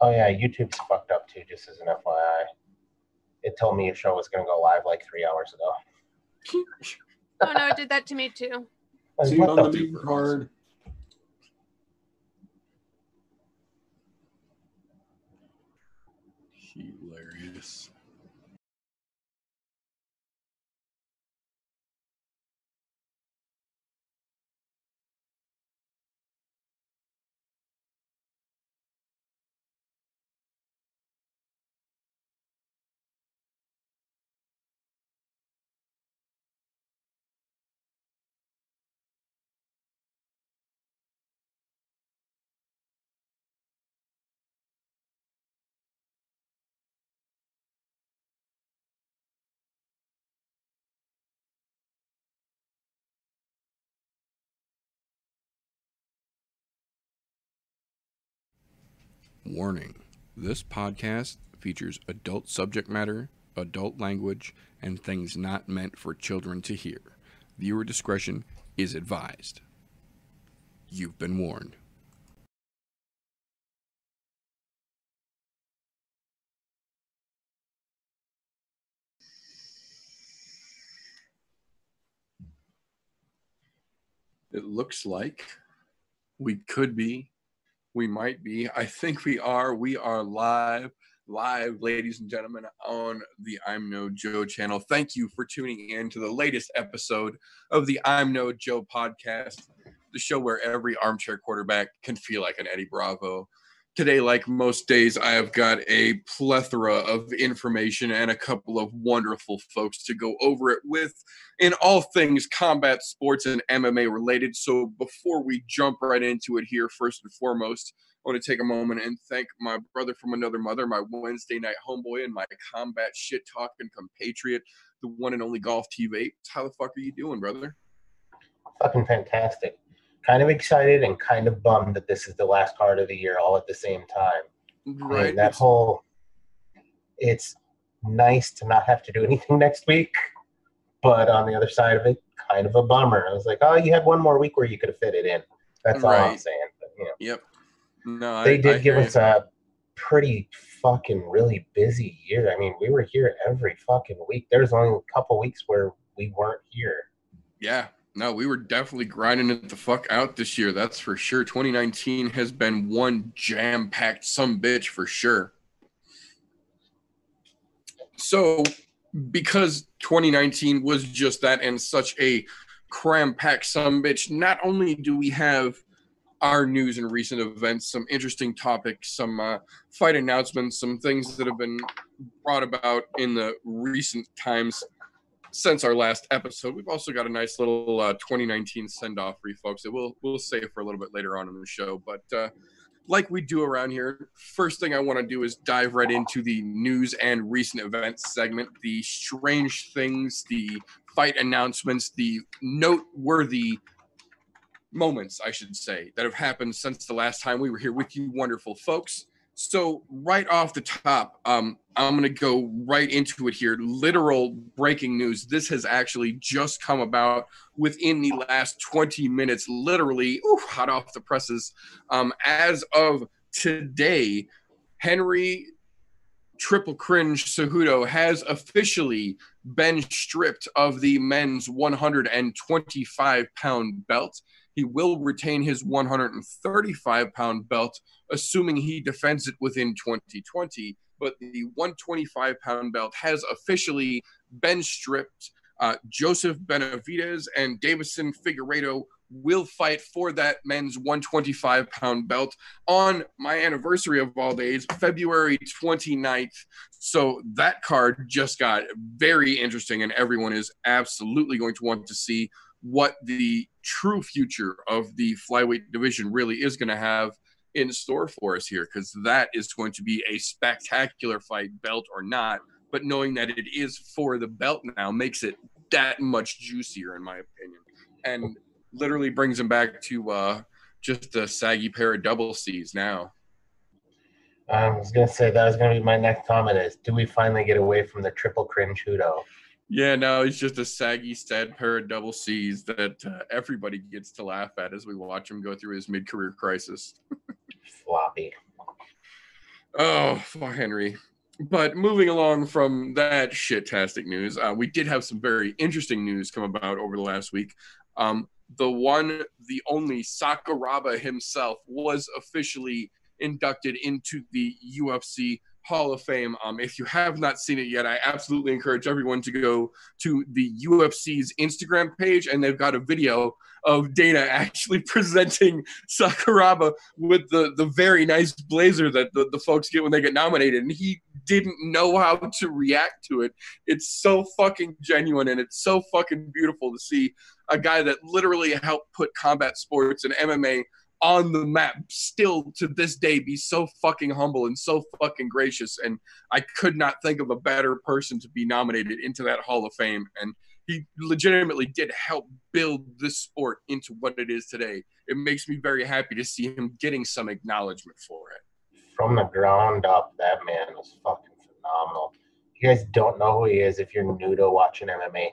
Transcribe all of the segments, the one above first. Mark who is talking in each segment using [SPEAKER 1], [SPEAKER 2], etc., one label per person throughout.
[SPEAKER 1] Oh yeah, YouTube's fucked up too. Just as an FYI, it told me a show was gonna go live like three hours ago.
[SPEAKER 2] Oh no, it did that to me too.
[SPEAKER 1] Like,
[SPEAKER 3] See on
[SPEAKER 1] the
[SPEAKER 3] the main card. Hilarious. Warning this podcast features adult subject matter, adult language, and things not meant for children to hear. Viewer discretion is advised. You've been warned. It looks like we could be we might be. I think we are. We are live, live, ladies and gentlemen, on the I'm No Joe channel. Thank you for tuning in to the latest episode of the I'm No Joe podcast, the show where every armchair quarterback can feel like an Eddie Bravo. Today, like most days, I have got a plethora of information and a couple of wonderful folks to go over it with in all things combat sports and MMA related. So, before we jump right into it here, first and foremost, I want to take a moment and thank my brother from another mother, my Wednesday night homeboy, and my combat shit talking compatriot, the one and only Golf TV. How the fuck are you doing, brother?
[SPEAKER 1] Fucking fantastic. Kind of excited and kind of bummed that this is the last card of the year all at the same time.
[SPEAKER 3] Right.
[SPEAKER 1] that whole. It's nice to not have to do anything next week, but on the other side of it, kind of a bummer. I was like, oh, you had one more week where you could have fit it in. That's all I'm saying. But, you know.
[SPEAKER 3] Yep. No,
[SPEAKER 1] they
[SPEAKER 3] I,
[SPEAKER 1] did
[SPEAKER 3] I
[SPEAKER 1] give us
[SPEAKER 3] you.
[SPEAKER 1] a pretty fucking really busy year. I mean, we were here every fucking week. There's only a couple weeks where we weren't here.
[SPEAKER 3] Yeah, no, we were definitely grinding it the fuck out this year. That's for sure. 2019 has been one jam packed some bitch for sure. So, because 2019 was just that and such a cram packed some bitch, not only do we have our news and recent events, some interesting topics, some uh, fight announcements, some things that have been brought about in the recent times since our last episode. We've also got a nice little uh, 2019 send off for you folks that we'll we'll save for a little bit later on in the show. But uh, like we do around here, first thing I want to do is dive right into the news and recent events segment, the strange things, the fight announcements, the noteworthy moments, I should say, that have happened since the last time we were here with you, wonderful folks. So, right off the top, um, I'm going to go right into it here. Literal breaking news. This has actually just come about within the last 20 minutes, literally ooh, hot off the presses. Um, as of today, Henry Triple Cringe Cejudo has officially been stripped of the men's 125 pound belt. He will retain his 135 pound belt, assuming he defends it within 2020. But the 125 pound belt has officially been stripped. Uh, Joseph Benavidez and Deiveson Figueiredo will fight for that men's 125 pound belt on my anniversary of all days, February 29th. So that card just got very interesting, and everyone is absolutely going to want to see what the true future of the flyweight division really is going to have in store for us here, because that is going to be a spectacular fight, belt or not. But knowing that it is for the belt now makes it that much juicier, in my opinion, and literally brings him back to uh, just a saggy pair of double C's now.
[SPEAKER 1] I was gonna say that was gonna be my next comment is do we finally get away from the triple cringe Hudo?
[SPEAKER 3] Yeah, no, it's just a saggy, sad pair of double C's that uh, everybody gets to laugh at as we watch him go through his mid-career crisis.
[SPEAKER 1] Floppy.
[SPEAKER 3] Oh, fuck Henry. But moving along from that shit-tastic news, uh, we did have some very interesting news come about over the last week. Um, the one, the only Sakuraba himself was officially inducted into the UFC Hall of Fame. Um, if you have not seen it yet, I absolutely encourage everyone to go to the UFC's Instagram page, and they've got a video of Dana actually presenting Sakuraba with the the very nice blazer that the, the folks get when they get nominated, and he didn't know how to react to it. It's so fucking genuine, and it's so fucking beautiful to see a guy that literally helped put combat sports and MMA on the map still to this day be so fucking humble and so fucking gracious and i could not think of a better person to be nominated into that hall of fame and he legitimately did help build this sport into what it is today it makes me very happy to see him getting some acknowledgement for it
[SPEAKER 1] From the ground up, that man was fucking phenomenal. You guys don't know who he is, if you're new to watching MMA,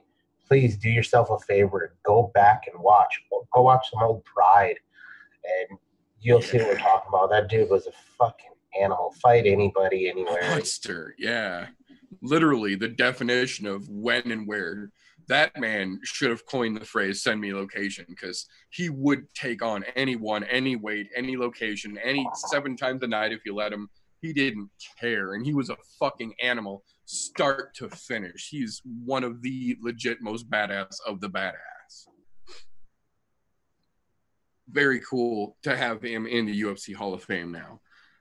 [SPEAKER 1] please do yourself a favor. Go back and watch. Go watch some old Pride, and you'll see what we're talking about. That dude was a fucking animal. Fight anybody, anywhere.
[SPEAKER 3] monster yeah literally the definition of when and where that man should have coined the phrase send me location because he would take on anyone any weight any location any seven times a night if you let him he didn't care and he was a fucking animal start to finish he's one of the legit most badass of the badass very cool to have him in the ufc hall of fame now.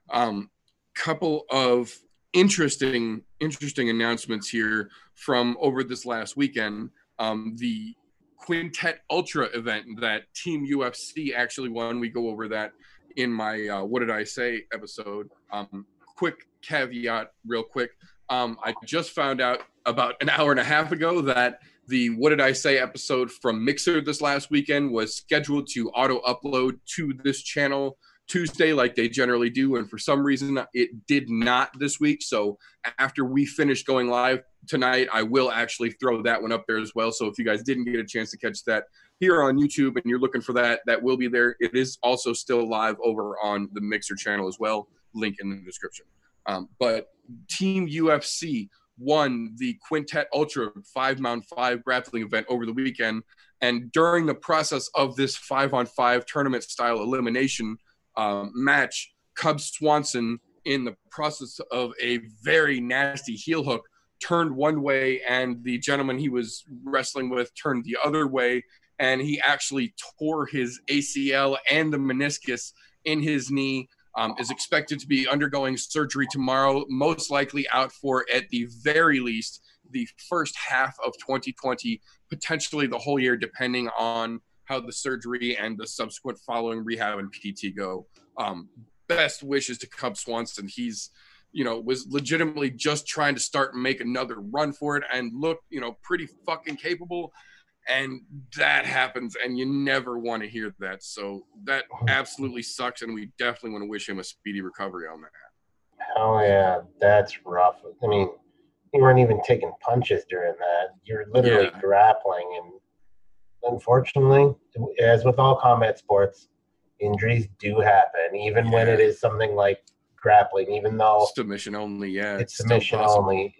[SPEAKER 3] Um couple of interesting interesting announcements here from over this last weekend. Um, the quintet ultra event that team ufc actually won. We go over that in my uh, what did i say episode. Um, quick caveat real quick. Um, i just found out about an hour and a half ago that the what did i say episode from mixer this last weekend was scheduled to auto upload to this channel Tuesday, like they generally do. And for some reason, it did not this week. So after we finish going live tonight, I will actually throw that one up there as well. So if you guys didn't get a chance to catch that here on YouTube and you're looking for that, that will be there. It is also still live over on the Mixer channel as well. Link in the description. Um, but Team UFC won the Quintet Ultra five mount five grappling event over the weekend. And during the process of this five on five tournament style elimination, um, match, Cub Swanson, in the process of a very nasty heel hook, turned one way, and the gentleman he was wrestling with turned the other way, and he actually tore his ACL and the meniscus in his knee. Um, is expected to be undergoing surgery tomorrow, most likely out for at the very least the first half of 2020, potentially the whole year, depending on how the surgery and the subsequent following rehab and PT go. Um, best wishes to Cub Swanson. He's, you know, was legitimately just trying to start and make another run for it and look, you know, pretty fucking capable. And that happens, and you never want to hear that. So that oh. absolutely sucks, and we definitely want to wish him a speedy recovery on that.
[SPEAKER 1] Oh yeah, that's rough. I mean, you weren't even taking punches during that. You're literally
[SPEAKER 3] Yeah.
[SPEAKER 1] grappling, and unfortunately, as with all combat sports, injuries do happen. Even when it is something like grappling, even though
[SPEAKER 3] Submission only, yeah.
[SPEAKER 1] it's submission only,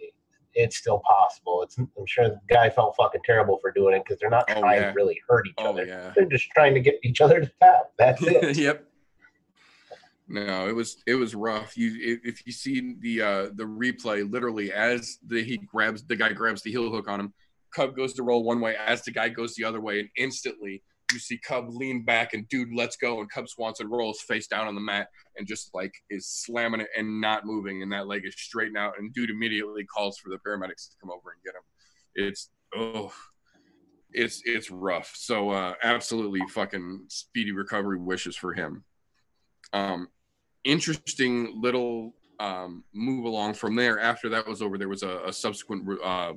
[SPEAKER 1] it's still possible. It's I'm sure the guy felt fucking terrible for doing it because they're not
[SPEAKER 3] Oh,
[SPEAKER 1] trying
[SPEAKER 3] yeah.
[SPEAKER 1] to really hurt each
[SPEAKER 3] Oh
[SPEAKER 1] other.
[SPEAKER 3] yeah.
[SPEAKER 1] They're just trying to get each other to tap. That's it.
[SPEAKER 3] yep. No, it was it was rough. You if, if you see the uh the replay, literally as the he grabs the guy grabs the heel hook on him, Cub goes to roll one way as the guy goes the other way, and instantly you see Cub lean back and dude, let's go, and Cub Swanson rolls face down on the mat and just like is slamming it and not moving, and that leg is straightened out, and dude immediately calls for the paramedics to come over and get him. It's oh it's it's rough. So uh absolutely fucking speedy recovery wishes for him. Um interesting little um move along from there. After that was over, there was a, a subsequent re- uh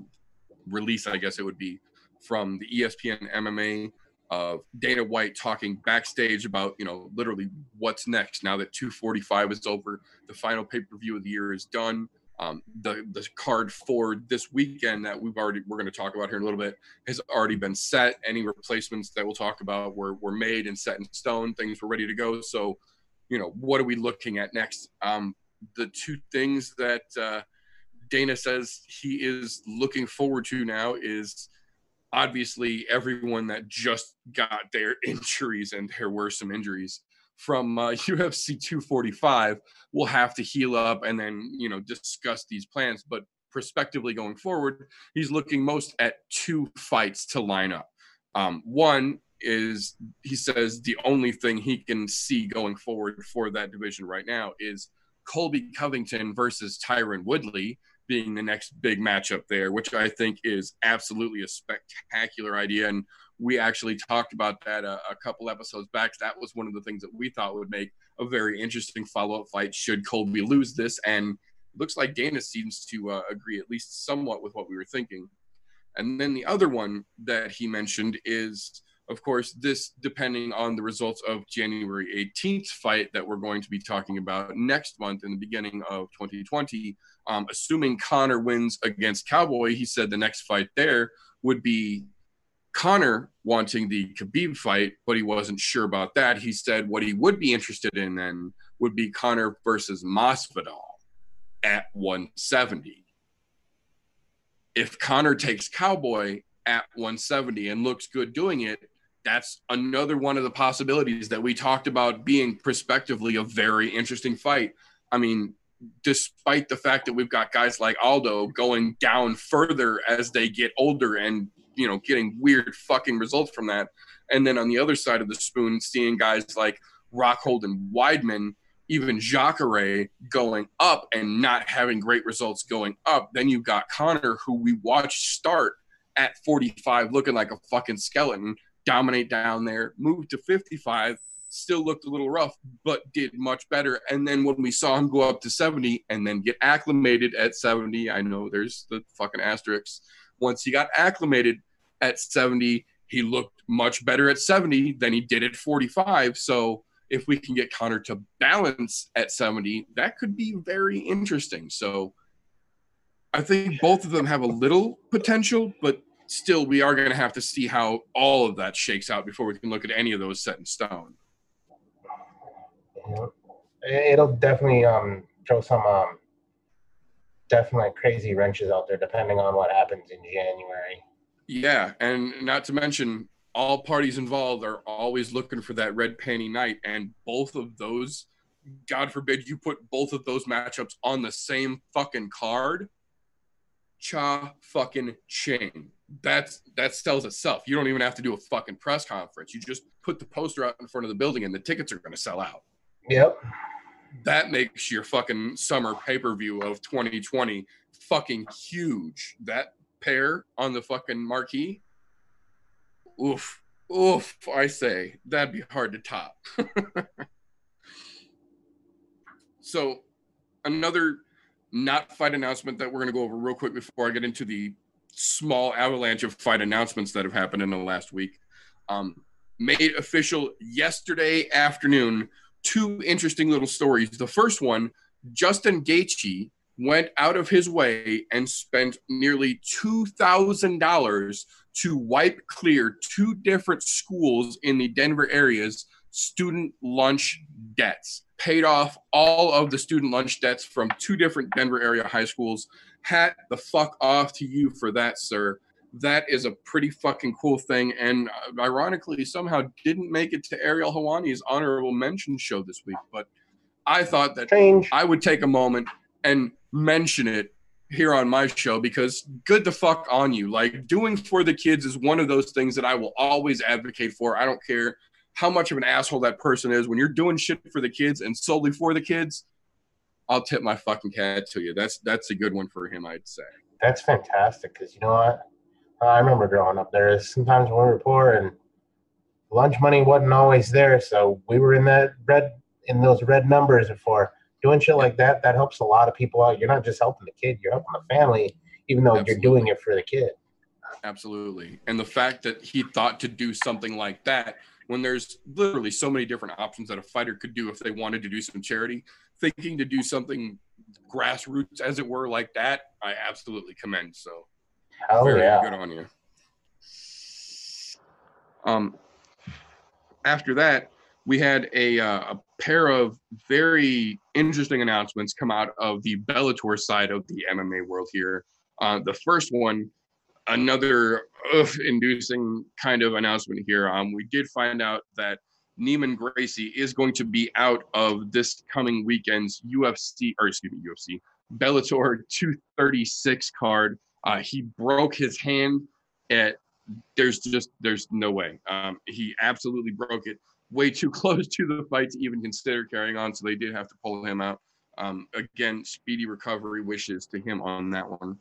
[SPEAKER 3] release, I guess it would be, from the ESPN MMA of Dana White talking backstage about, you know, literally what's next now that 245 is over. The final pay per view of the year is done. Um, the the card for this weekend that we've already we're going to talk about here in a little bit has already been set. Any replacements that we'll talk about were were made and set in stone. Things were ready to go. So, you know, what are we looking at next? Um, the two things that uh, Dana says he is looking forward to now is obviously everyone that just got their injuries and there were some injuries from uh, UFC 245 will have to heal up and then you know discuss these plans. But prospectively going forward, he's looking most at two fights to line up. Um, one is he says the only thing he can see going forward for that division right now is Colby Covington versus Tyron Woodley being the next big matchup there, which I think is absolutely a spectacular idea. And we actually talked about that a, a, couple episodes back. That was one of the things that we thought would make a very interesting follow up fight should Colby lose this. And it looks like Dana seems to uh, agree at least somewhat with what we were thinking. And then the other one that he mentioned is, of course, this depending on the results of January 18th fight that we're going to be talking about next month in the beginning of 2020. Um, assuming Conor wins against Cowboy, he said the next fight there would be Conor wanting the Khabib fight, but he wasn't sure about that. He said what he would be interested in then would be Conor versus Masvidal at 170. If Conor takes Cowboy at 170 and looks good doing it, that's another one of the possibilities that we talked about being prospectively a very interesting fight. I mean, despite the fact that we've got guys like Aldo going down further as they get older and you know getting weird fucking results from that. And then on the other side of the spoon, seeing guys like Rockhold and Weidman, even Jacare going up and not having great results going up. Then you've got Conor, who we watched start at 45 looking like a fucking skeleton, dominate down there, move to 55, still looked a little rough, but did much better. And then when we saw him go up to 70 and then get acclimated at 70, I know there's the fucking asterisks. Once he got acclimated, at 70. He looked much better at 70 than he did at 45. So if we can get Conor to balance at 70, that could be very interesting. So I think both of them have a little potential, but still we are going to have to see how all of that shakes out before we can look at any of those set in stone.
[SPEAKER 1] It'll definitely um, throw some um, definitely crazy wrenches out there depending on what happens in January.
[SPEAKER 3] Yeah, and not to mention all parties involved are always looking for that red panty night, and both of those, God forbid, you put both of those matchups on the same fucking card. Cha fucking ching. That's that sells itself. You don't even have to do a fucking press conference. You just put the poster out in front of the building, and the tickets are going to sell out.
[SPEAKER 1] Yep.
[SPEAKER 3] That makes your fucking summer pay per view of 2020 fucking huge. That pair on the fucking marquee. Oof, oof, I say that'd be hard to top. so, another not fight announcement that we're going to go over real quick before I get into the small avalanche of fight announcements that have happened in the last week. Um, made official yesterday afternoon. Two interesting little stories. The first one, Justin Gaethje went out of his way and spent nearly $2,000 to wipe clear two different schools in the Denver area's student lunch debts. Paid off all of the student lunch debts from two different Denver area high schools. Hat the fuck off to you for that, sir. That is a pretty fucking cool thing. And uh, ironically, somehow didn't make it to Ariel Helwani's honorable mention show this week. But I thought that
[SPEAKER 1] Change.
[SPEAKER 3] I would take a moment and mention it here on my show because good the fuck on you. Like doing for the kids is one of those things that I will always advocate for. I don't care how much of an asshole that person is. When you're doing shit for the kids and solely for the kids, I'll tip my fucking cat to you. That's that's a good one for him, I'd say.
[SPEAKER 1] That's fantastic because you know what? I remember growing up there. Sometimes when we were poor and lunch money wasn't always there, so we were in that red in those red numbers before doing shit like that that helps a lot of people out you're not just helping the kid you're helping the family even though Absolutely. you're doing it for the kid
[SPEAKER 3] Absolutely. And the fact that he thought to do something like that when there's literally so many different options that a fighter could do if they wanted to do some charity, thinking to do something grassroots, as it were, like that, I absolutely commend. So
[SPEAKER 1] Hell
[SPEAKER 3] very
[SPEAKER 1] yeah.
[SPEAKER 3] good on you. Um, after that, we had a, uh, a pair of very interesting announcements come out of the Bellator side of the MMA world here. Uh, the first one, another ugh, inducing kind of announcement here. Um, we did find out that Neiman Gracie is going to be out of this coming weekend's UFC, or excuse me, UFC, Bellator 236 card. Uh, he broke his hand at there's just there's no way. Um, he absolutely broke it way too close to the fight to even consider carrying on. So they did have to pull him out. Um, again, speedy recovery wishes to him on that one.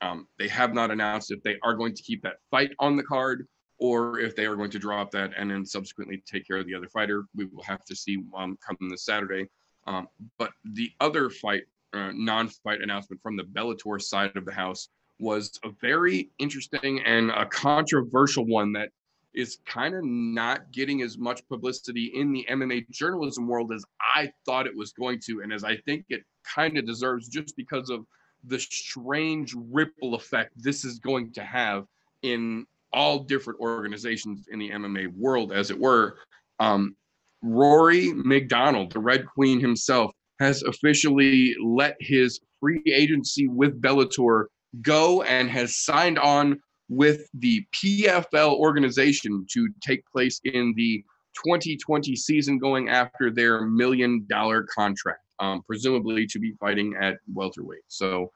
[SPEAKER 3] Um, they have not announced if they are going to keep that fight on the card or if they are going to drop that and then subsequently take care of the other fighter. We will have to see um, come this Saturday. Um, but the other fight, uh, non-fight announcement from the Bellator side of the house was a very interesting and a controversial one that is kind of not getting as much publicity in the MMA journalism world as I thought it was going to, and as I think it kind of deserves, just because of the strange ripple effect this is going to have in all different organizations in the MMA world, as it were. Um, Rory MacDonald, the Red Queen himself, has officially let his free agency with Bellator go and has signed on with the PFL organization to take place in the 2020 season, going after their million dollar contract, um, presumably to be fighting at welterweight. So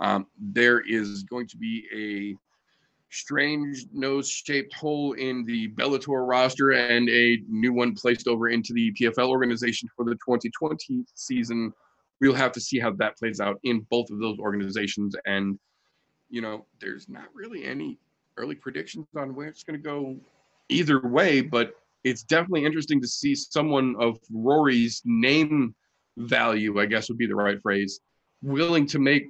[SPEAKER 3] um, there is going to be a strange nose shaped hole in the Bellator roster and a new one placed over into the PFL organization for the 2020 season. We'll have to see how that plays out in both of those organizations. And, you know, there's not really any early predictions on where it's going to go either way, but it's definitely interesting to see someone of Rory's name value, I guess would be the right phrase, willing to make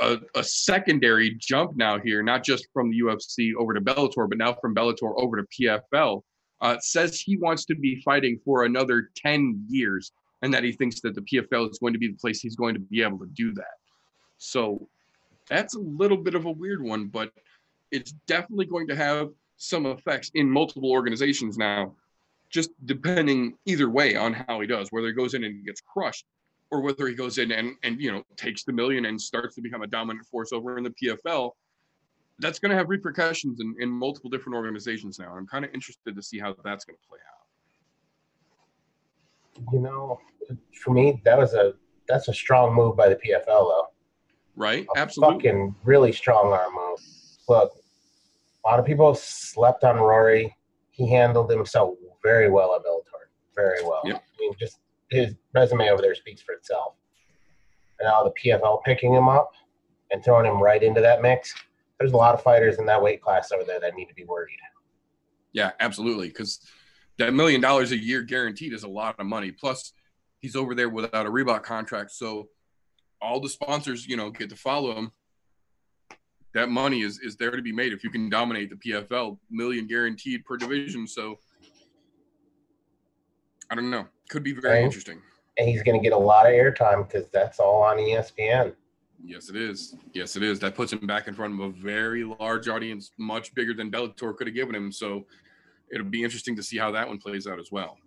[SPEAKER 3] a, a, secondary jump now here, not just from the UFC over to Bellator, but now from Bellator over to PFL. Uh, says he wants to be fighting for another 10 years and that he thinks that the PFL is going to be the place he's going to be able to do that. So that's a little bit of a weird one, but it's definitely going to have some effects in multiple organizations now, just depending either way on how he does, whether he goes in and gets crushed or whether he goes in and, and you know takes the million and starts to become a dominant force over in the PFL, that's going to have repercussions in, in multiple different organizations now. I'm kind of interested to see how that's going to play
[SPEAKER 1] out. You know, for me, that was a that's a strong move by the PFL, though.
[SPEAKER 3] Right?
[SPEAKER 1] A
[SPEAKER 3] Absolutely.
[SPEAKER 1] Fucking really strong arm move. Look, a lot of people slept on Rory. He handled himself very well at Bellator. Very well.
[SPEAKER 3] Yep.
[SPEAKER 1] I mean, just his resume over there speaks for itself. And now the PFL picking him up and throwing him right into that mix. There's a lot of fighters in that weight class over there that need to be worried.
[SPEAKER 3] Yeah, absolutely. Because that million dollars a year guaranteed is a lot of money. Plus, he's over there without a Reebok contract, so all the sponsors, you know, get to follow him. That money is is there to be made if you can dominate the PFL, million guaranteed per division. So I don't know. Could be very
[SPEAKER 1] Right.
[SPEAKER 3] interesting.
[SPEAKER 1] And he's going to get a lot of airtime because that's all on ESPN.
[SPEAKER 3] Yes, it is. Yes, it is. That puts him back in front of a very large audience, much bigger than Bellator could have given him. So it'll be interesting to see how that one plays out as well.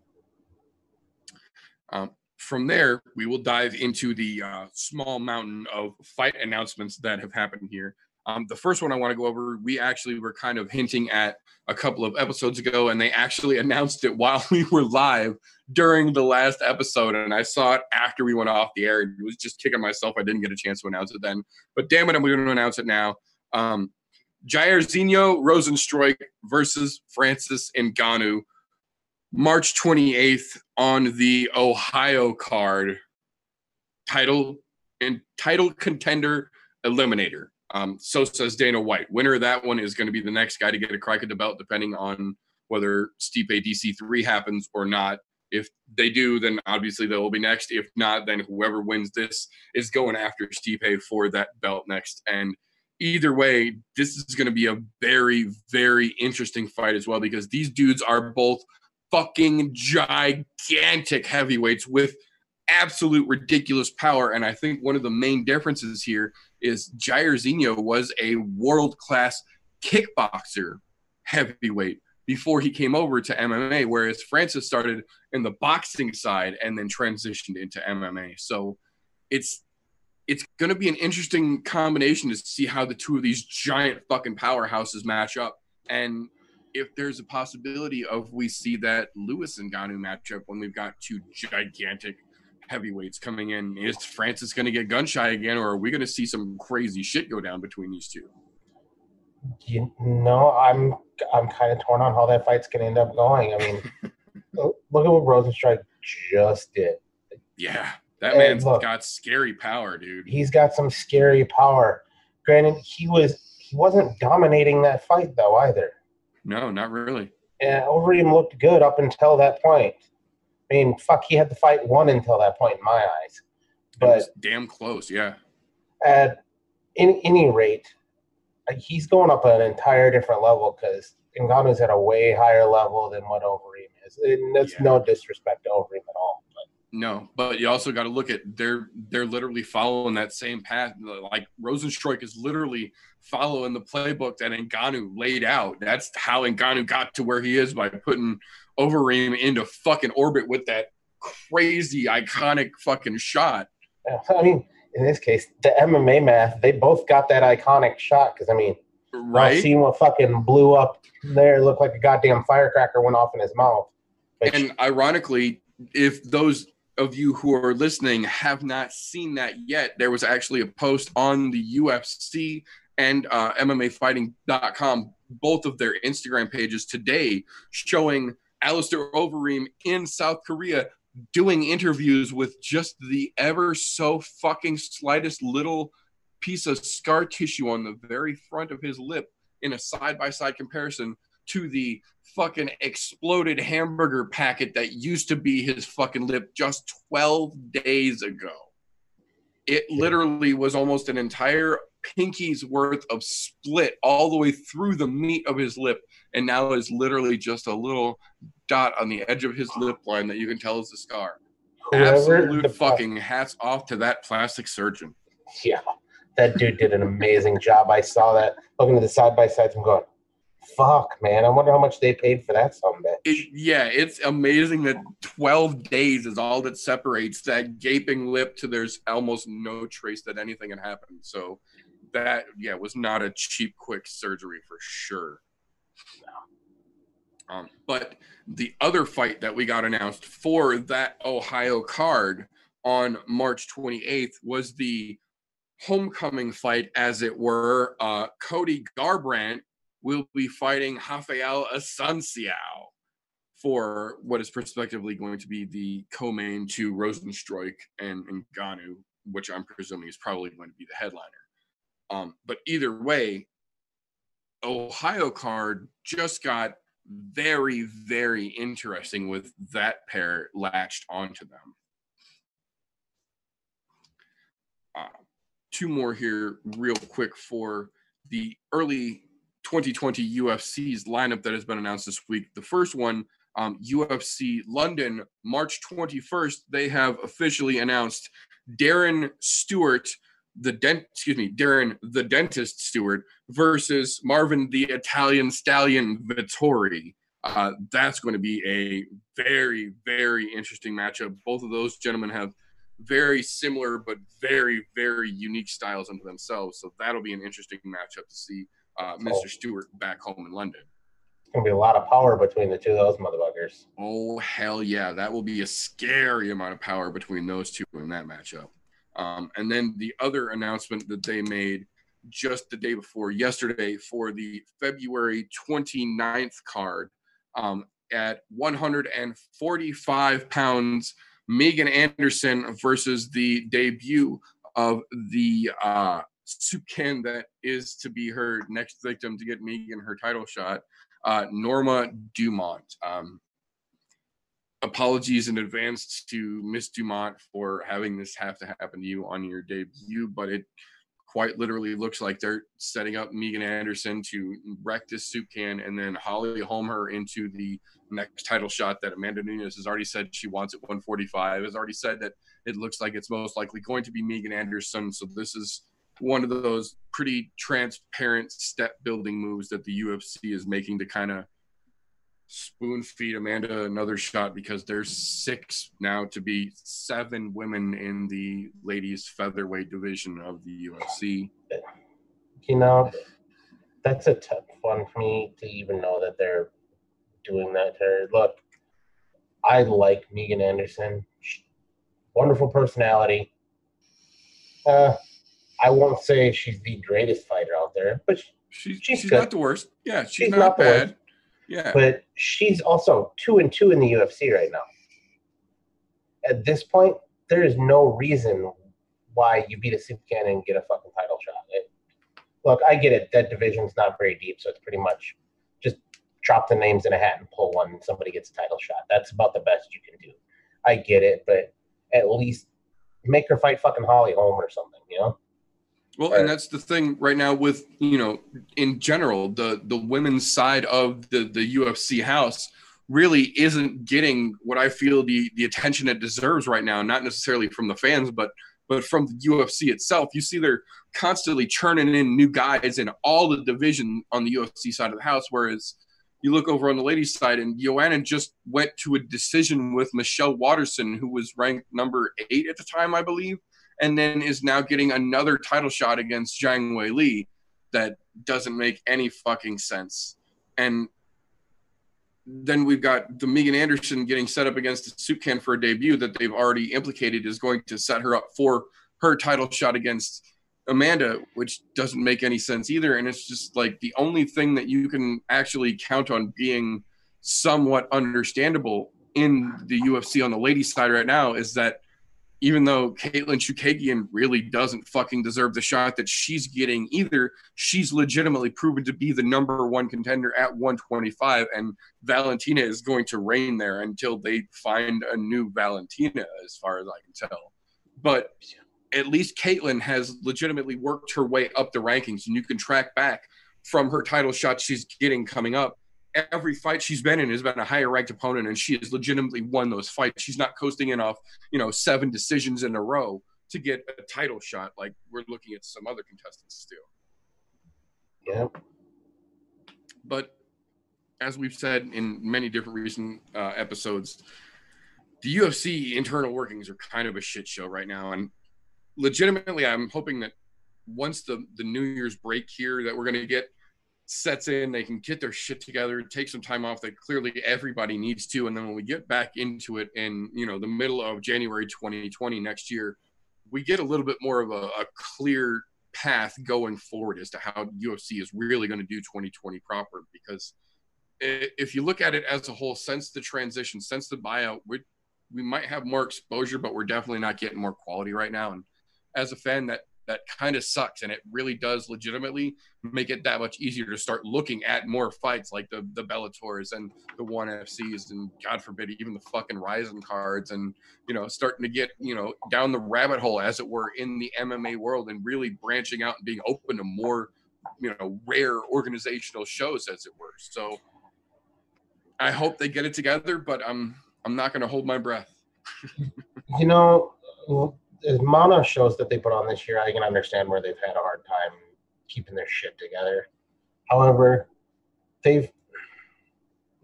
[SPEAKER 3] Um, from there, we will dive into the uh, small mountain of fight announcements that have happened here. Um, the first one I want to go over, we actually were kind of hinting at a couple of episodes ago, and they actually announced it while we were live during the last episode. And I saw it after we went off the air and was just kicking myself. I didn't get a chance to announce it then. But damn it, I'm going to announce it now. Um, Jairzinho Rozenstruik versus Francis Ngannou, March 28th on the Ohio card. Title and title contender eliminator. Um, so says Dana White. Winner of that one is going to be the next guy to get a crack at the belt, depending on whether Stipe DC3 happens or not. If they do, then obviously they will be next. If not, then whoever wins this is going after Stipe for that belt next. And either way, this is going to be a very, very interesting fight as well because these dudes are both fucking gigantic heavyweights with absolute ridiculous power. And I think one of the main differences here is Jairzinho was a world class kickboxer heavyweight before he came over to MMA, whereas Francis started in the boxing side and then transitioned into MMA. So it's it's going to be an interesting combination to see how the two of these giant fucking powerhouses match up. And if there's a possibility of we see that Lewis and Ngannou matchup when we've got two gigantic heavyweights coming in, is Francis going to get gun shy again, or are we going to see some crazy shit go down between these two?
[SPEAKER 1] You know, I'm I'm kind of torn on how that fight's going to end up going. I mean, look at what Rozenstruik just did.
[SPEAKER 3] Yeah, that man's look, got scary power, dude.
[SPEAKER 1] He's got some scary power. Granted, he was he wasn't dominating that fight though either.
[SPEAKER 3] No, not really.
[SPEAKER 1] And Overeem looked good up until that point. I mean, fuck, he had the fight won until that point in my eyes. But
[SPEAKER 3] damn close, yeah.
[SPEAKER 1] At in, any rate, he's going up an entire different level because Ngannou's at a way higher level than what Overeem is. And that's yeah. no disrespect to Overeem at all.
[SPEAKER 3] No, but you also got to look at they're they're literally following that same path. Like Rozenstruik is literally following the playbook that Ngannou laid out. That's how Ngannou got to where he is by putting Overeem into fucking orbit with that crazy iconic fucking shot.
[SPEAKER 1] I mean, in this case, the MMA math, they both got that iconic shot because I mean, right? Seeing what fucking blew up there looked like a goddamn firecracker went off in his mouth.
[SPEAKER 3] Which, and ironically, if those of you who are listening have not seen that yet, there was actually a post on the UFC and uh, MMAfighting.com, both of their Instagram pages today, showing Alistair Overeem in South Korea doing interviews with just the ever so fucking slightest little piece of scar tissue on the very front of his lip in a side by side comparison to the fucking exploded hamburger packet that used to be his fucking lip just 12 days ago. It literally was almost an entire pinky's worth of split all the way through the meat of his lip, and now is literally just a little dot on the edge of his lip line that you can tell is a scar. Whoever Absolute fucking hats off to that plastic surgeon.
[SPEAKER 1] Yeah, that dude did an amazing job. I saw that looking at the side by sides. I'm going, fuck, man. I wonder how much they paid for that someday.
[SPEAKER 3] It, yeah, it's amazing that 12 days is all that separates that gaping lip to there's almost no trace that anything had happened. So that, yeah, was not a cheap, quick surgery for sure. Um, but the other fight that we got announced for that Ohio card on March 28th was the homecoming fight, as it were. Uh, Cody Garbrandt will be fighting Rafael Assunção for what is prospectively going to be the co-main to Rozenstruik and, and Ngannou, which I'm presuming is probably going to be the headliner. Um, but either way, Ohio card just got very, very interesting with that pair latched onto them. Uh, two more here, real quick, for the early 2020 UFC's lineup that has been announced this week. The first one, um, UFC London, March 21st, they have officially announced Darren Stewart, the dent, excuse me, Darren the dentist Stewart versus Marvin the Italian Stallion Vettori. Uh, that's going to be a very, very interesting matchup. Both of those gentlemen have very similar but very, very unique styles unto themselves. So that'll be an interesting matchup to see uh, Mr. Oh. Stewart back home in London.
[SPEAKER 1] It's gonna be a lot of power between the two of those motherfuckers.
[SPEAKER 3] Oh hell yeah, that will be a scary amount of power between those two in that matchup. Um, and then the other announcement that they made just the day before yesterday for the February 29th card um, at 145 pounds, Megan Anderson versus the debut of the uh, Sukan that is to be her next victim to get Megan her title shot, uh, Norma Dumont. Um, apologies in advance to Miss Dumont for having this have to happen to you on your debut, but it quite literally looks like they're setting up Megan Anderson to wreck this soup can and then Holly home her into the next title shot that Amanda Nunes has already said she wants at 145, has already said that it looks like it's most likely going to be Megan Anderson. So this is one of those pretty transparent step building moves that the UFC is making to kind of spoon feed Amanda another shot because there's six now to be seven women in the ladies featherweight division of the UFC.
[SPEAKER 1] You know, that's a tough one for me to even know that they're doing that to her. Look, I like Megan Anderson. Wonderful personality. Uh, I won't say she's the greatest fighter out there, but
[SPEAKER 3] She's,
[SPEAKER 1] She's
[SPEAKER 3] she's,
[SPEAKER 1] good.
[SPEAKER 3] not the worst. Yeah, she's,
[SPEAKER 1] She's
[SPEAKER 3] not,
[SPEAKER 1] not
[SPEAKER 3] bad. Yeah.
[SPEAKER 1] but she's also two and two in the UFC right now. At this point, there is no reason why you beat a soup can and get a fucking title shot. It, look, I get it. That division's not very deep, so it's pretty much just drop the names in a hat and pull one, and somebody gets a title shot. That's about the best you can do. I get it, but at least make her fight fucking Holly Holm or something, you know?
[SPEAKER 3] Well, and that's the thing right now with you know, in general, the the women's side of the the UFC house really isn't getting what I feel the the attention it deserves right now. Not necessarily from the fans, but but from the UFC itself. You see, they're constantly churning in new guys in all the division on the UFC side of the house, whereas. You look over on the ladies' side, and Joanna just went to a decision with Michelle Waterson, who was ranked number eight at the time, I believe and then is now getting another title shot against Zhang Weili that doesn't make any fucking sense. And then we've got the Megan Anderson getting set up against the soup can for a debut that they've already implicated is going to set her up for her title shot against Amanda, which doesn't make any sense either. And it's just like the only thing that you can actually count on being somewhat understandable in the UFC on the ladies' side right now is that even though Caitlin Chookagian really doesn't fucking deserve the shot that she's getting either, she's legitimately proven to be the number one contender at 125, and Valentina is going to reign there until they find a new Valentina, as far as I can tell. But at least Caitlin has legitimately worked her way up the rankings, and you can track back from her title shot she's getting coming up. Every fight she's been in has been a higher ranked opponent, and she has legitimately won those fights. She's not coasting in off, you know, seven decisions in a row to get a title shot like we're looking at some other contestants do.
[SPEAKER 1] Yeah.
[SPEAKER 3] But as we've said in many different recent uh, episodes, the UFC internal workings are kind of a shit show right now. And legitimately, I'm hoping that once the, the New Year's break here that we're going to get sets in, they can get their shit together, take some time off that clearly everybody needs to. And then when we get back into it in, you know, the middle of January 2020 next year, we get a little bit more of a, a clear path going forward as to how UFC is really going to do 2020 proper. Because if you look at it as a whole, since the transition, since the buyout, we we might have more exposure, but we're definitely not getting more quality right now. And as a fan, that that kind of sucks, and it really does legitimately make it that much easier to start looking at more fights like the the Bellators and the One FCs, and God forbid, even the fucking Rizin cards, and you know, starting to get you know down the rabbit hole, as it were, in the MMA world, and really branching out and being open to more you know rare organizational shows, as it were. So I hope they get it together, but I'm I'm not going to hold my breath.
[SPEAKER 1] You know, the amount of shows that they put on this year, I can understand where they've had a hard time keeping their shit together. However, they've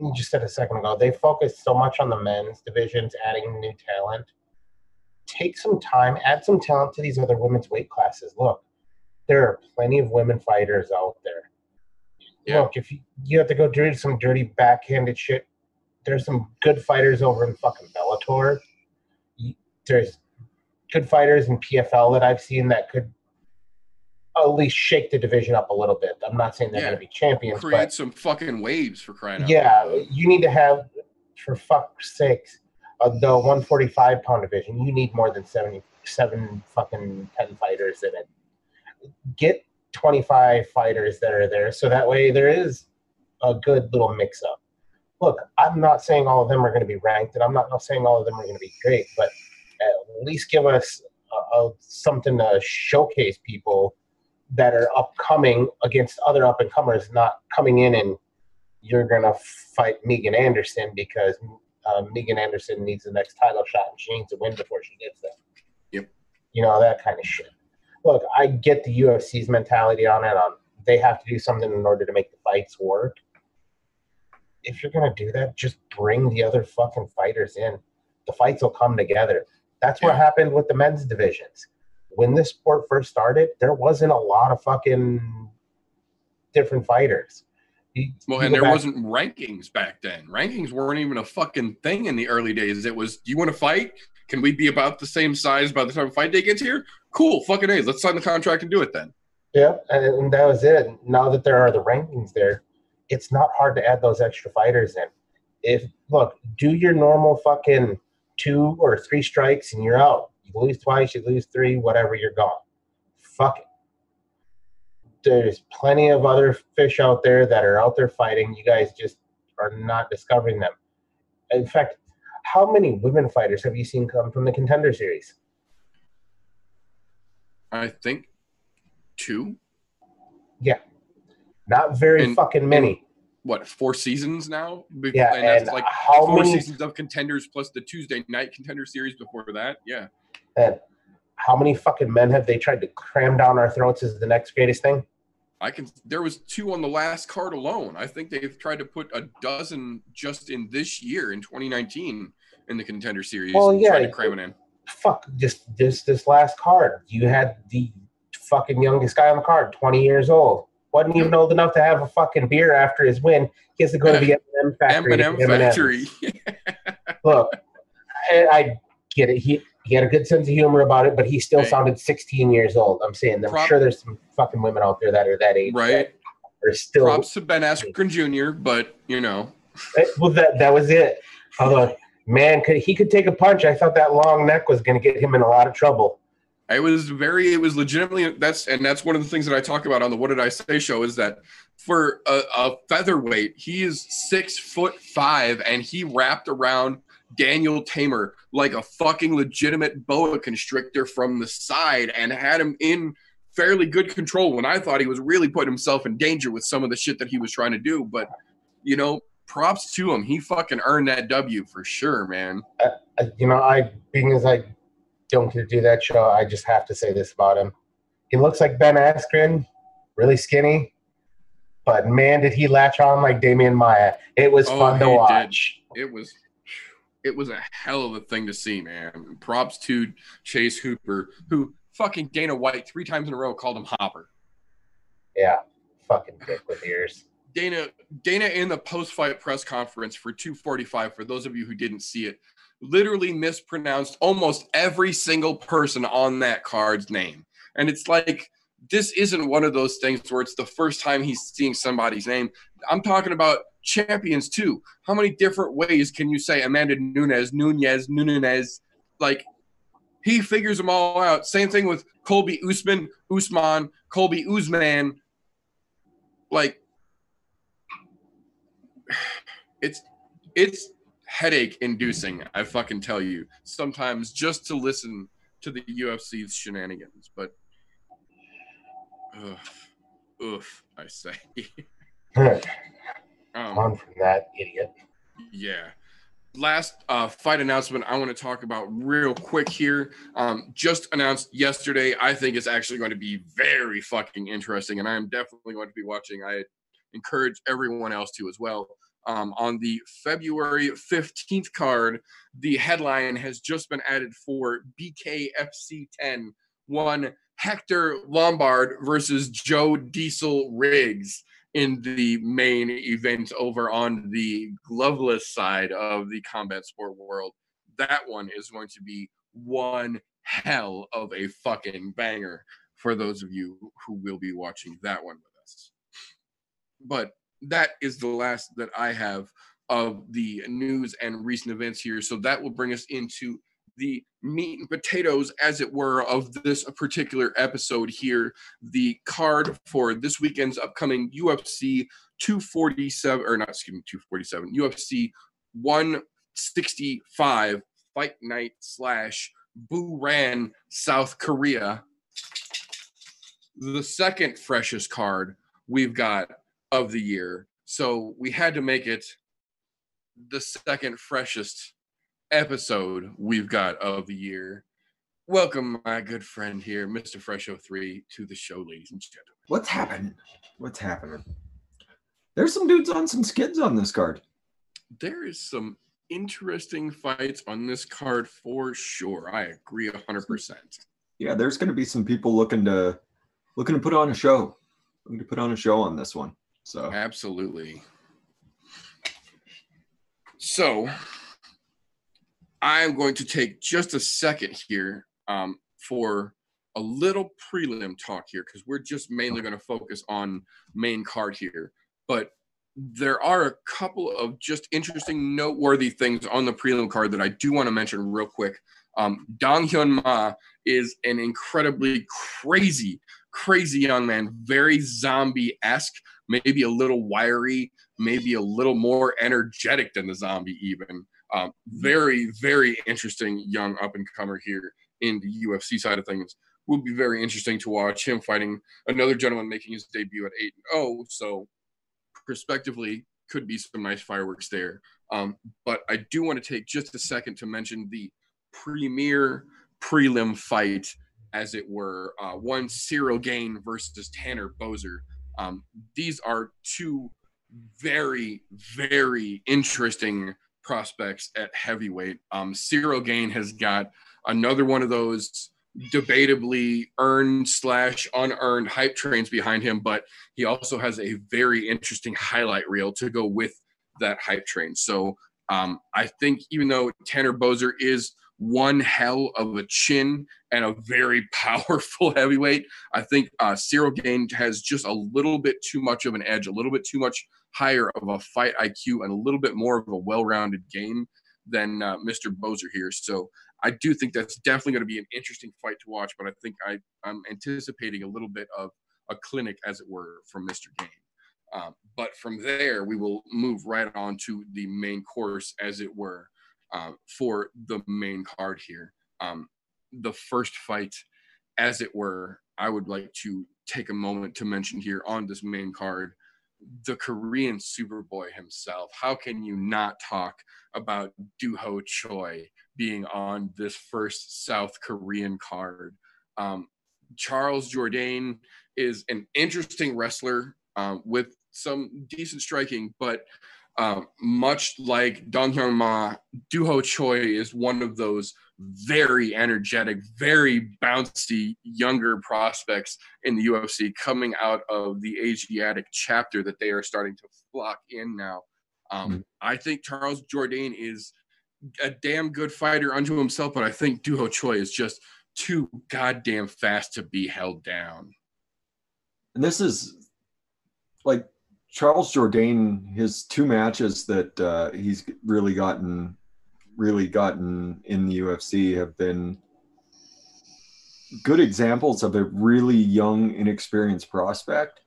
[SPEAKER 1] you just said a second ago, they focused so much on the men's divisions, adding new talent. Take some time, add some talent to these other women's weight classes. Look, there are plenty of women fighters out there.
[SPEAKER 3] Yeah.
[SPEAKER 1] Look, if you, you have to go do some dirty backhanded shit, there's some good fighters over in fucking Bellator. There's good fighters in PFL that I've seen that could at least shake the division up a little bit. I'm not saying they're
[SPEAKER 3] Yeah.
[SPEAKER 1] going to be champions,
[SPEAKER 3] Create
[SPEAKER 1] but
[SPEAKER 3] some fucking waves for crying out
[SPEAKER 1] yeah, you need to have, for fuck's sakes, uh, the 145 pound division. You need more than 77 fucking 10 fighters in it. Get 25 fighters that are there, so that way there is a good little mix up. Look, I'm not saying all of them are going to be ranked, and I'm not saying all of them are going to be great, but least give us uh, something to showcase people that are upcoming against other up and comers, not coming in and you're gonna fight Megan Anderson because uh, Megan Anderson needs the next title shot and she needs to win before she gets there.
[SPEAKER 3] Yep.
[SPEAKER 1] You know that kind of shit. Look, I get the UFC's mentality on it. On they have to do something in order to make the fights work. If you're gonna do that, just bring the other fucking fighters in. The fights will come together. That's what happened with the men's divisions. When this sport first started, there wasn't a lot of fucking different fighters. You-
[SPEAKER 3] Well,
[SPEAKER 1] you
[SPEAKER 3] and there
[SPEAKER 1] back-
[SPEAKER 3] wasn't rankings back then. Rankings weren't even a fucking thing in the early days. It was, do you want to fight? Can we be about the same size by the time fight day gets here? Cool, fucking A. Let's sign the contract and do it then.
[SPEAKER 1] Yeah, and, and that was it. Now that there are the rankings there, it's not hard to add those extra fighters in. If look, do your normal fucking two or three strikes and you're out. You lose twice, you lose three, whatever, you're gone. Fuck it. There's plenty of other fish out there that are out there fighting. You guys just are not discovering them. In fact, how many women fighters have you seen come from the contender series?
[SPEAKER 3] I think two, Yeah.
[SPEAKER 1] Not very
[SPEAKER 3] And-
[SPEAKER 1] fucking many.
[SPEAKER 3] What, four seasons now?
[SPEAKER 1] Yeah,
[SPEAKER 3] and that's
[SPEAKER 1] and
[SPEAKER 3] like
[SPEAKER 1] how
[SPEAKER 3] four
[SPEAKER 1] many
[SPEAKER 3] seasons of contenders plus the Tuesday night contender series before that. Yeah.
[SPEAKER 1] And how many fucking men have they tried to cram down our throats as the next greatest thing?
[SPEAKER 3] I can. There was two on the last card alone. I think they've tried to put a dozen just in this year in 2019 in the contender series.
[SPEAKER 1] Well, yeah,
[SPEAKER 3] to cram it in.
[SPEAKER 1] Fuck, just this this last card. You had the fucking youngest guy on the card, 20 years old. Wasn't even old enough to have a fucking beer after his win. He has to go to the M&M factory. to
[SPEAKER 3] M&M
[SPEAKER 1] M&Ms.
[SPEAKER 3] factory.
[SPEAKER 1] Look, I, I get it. He he had a good sense of humor about it, but he still
[SPEAKER 3] Hey.
[SPEAKER 1] sounded 16 years old. I'm saying, I'm
[SPEAKER 3] Prop-
[SPEAKER 1] sure there's some fucking women out there that are that age.
[SPEAKER 3] right.
[SPEAKER 1] That are still.
[SPEAKER 3] Props to Ben Askren Jr., but you know,
[SPEAKER 1] Well, that that was it. Although, man, could he could take a punch. I thought that long neck was going to get him in a lot of trouble.
[SPEAKER 3] I was very, it was legitimately that's and that's one of the things that I talk about on the What Did I Say show is that for a, a featherweight, he is six foot five and he wrapped around Daniel Teymur like a fucking legitimate boa constrictor from the side and had him in fairly good control when I thought he was really putting himself in danger with some of the shit that he was trying to do. But you know, props to him. He fucking earned that W for sure, man.
[SPEAKER 1] Uh, You know, I being as I don't get to do that show, I just have to say this about him. He looks like Ben Askren, really skinny, but man, did he latch on like Demian Maia. It was
[SPEAKER 3] Oh,
[SPEAKER 1] fun to
[SPEAKER 3] he did.
[SPEAKER 1] watch.
[SPEAKER 3] it was it was a hell of a thing to see, man. Props to Chase Hooper, who fucking Dana White three times in a row called him Hopper.
[SPEAKER 1] Yeah, fucking dick with ears.
[SPEAKER 3] Dana Dana in the post-fight press conference for 245 for those of you who didn't see it literally mispronounced almost every single person on that card's name. And it's like this isn't one of those things where it's the first time he's seeing somebody's name. I'm talking about champions too. How many different ways can you say Amanda Nunez, Nunez, Nunez? Like he figures them all out. Same thing with Colby Usman, Usman, Colby Usman. Like it's it's headache inducing i fucking tell you sometimes just to listen to the ufc's shenanigans but oof, oof i say. Um,
[SPEAKER 1] on from that idiot.
[SPEAKER 3] yeah. Last uh, fight announcement i want to talk about real quick here. Um, just announced yesterday i think it's actually going to be very fucking interesting and i am definitely going to be watching. I encourage everyone else to as well um, on the February 15th card, the headline has just been added for BKFC 10 one Hector Lombard versus Joe Diesel Riggs in the main event over on the gloveless side of the combat sport world. That one is going to be one hell of a fucking banger for those of you who will be watching that one with us. But that is the last that I have of the news and recent events here. So that will bring us into the meat and potatoes, as it were, of this particular episode here. The card for this weekend's upcoming UFC 247, or not, excuse me, 247, UFC 165 Fight Night slash Busan, South Korea. the second freshest card we've got of the year. So we had to make it the second freshest episode we've got of the year. Welcome, my good friend here, Mr. Fresho 3, to the show, ladies and gentlemen.
[SPEAKER 4] What's happening? What's happening? There's some dudes on some skids on this card.
[SPEAKER 3] There is some interesting fights on this card for sure. I agree 100%.
[SPEAKER 4] Yeah, there's going to be some people looking to looking to put on a show. Looking to put on a show on this one. So
[SPEAKER 3] Absolutely. So I'm going to take just a second here um, for a little prelim talk here because we're just mainly going to focus on main card here. But there are a couple of just interesting, noteworthy things on the prelim card that I do want to mention real quick. Um, Dong Hyun Ma is an incredibly crazy, crazy young man, very zombie esque, maybe a little wiry, maybe a little more energetic than the zombie, even. Um, very, very interesting young up and comer here in the UFC side of things. Will be very interesting to watch him fighting another gentleman making his debut at 8 0. So, prospectively, could be some nice fireworks there. Um, but I do want to take just a second to mention the premier prelim fight, as it were. Uh, one Ciryl Gane versus Tanner Boser. Um, these are two very, very interesting prospects at heavyweight. Um, Ciryl Gane has got another one of those debatably earned slash unearned hype trains behind him, but he also has a very interesting highlight reel to go with that hype train. So um, I think even though Tanner Boser is one hell of a chin and a very powerful heavyweight, I think uh, Ciryl Gane has just a little bit too much of an edge, a little bit too much higher of a fight IQ, and a little bit more of a well-rounded game than uh, Mr. Boser here. So I do think that's definitely going to be an interesting fight to watch. But I think I, I'm anticipating a little bit of a clinic, as it were, from Mr. Gane. Um, but from there, we will move right on to the main course, as it were, uh, for the main card here. Um, the first fight, as it were, I would like to take a moment to mention here on this main card the Korean Superboy himself. How can you not talk about Duho Choi being on this first South Korean card? Um, Charles Jourdain is an interesting wrestler um, with some decent striking, but um, much like Dong Hyun Ma, Duho Choi is one of those very energetic, very bouncy younger prospects in the UFC coming out of the Asiatic chapter that they are starting to flock in now. Um, mm-hmm. I think Charles Jourdain is a damn good fighter unto himself, but I think Duho Choi is just too goddamn fast to be held down.
[SPEAKER 4] And this is like Charles Jourdain, his two matches that uh, he's really gotten, really gotten in the UFC have been good examples of a really young, inexperienced prospect.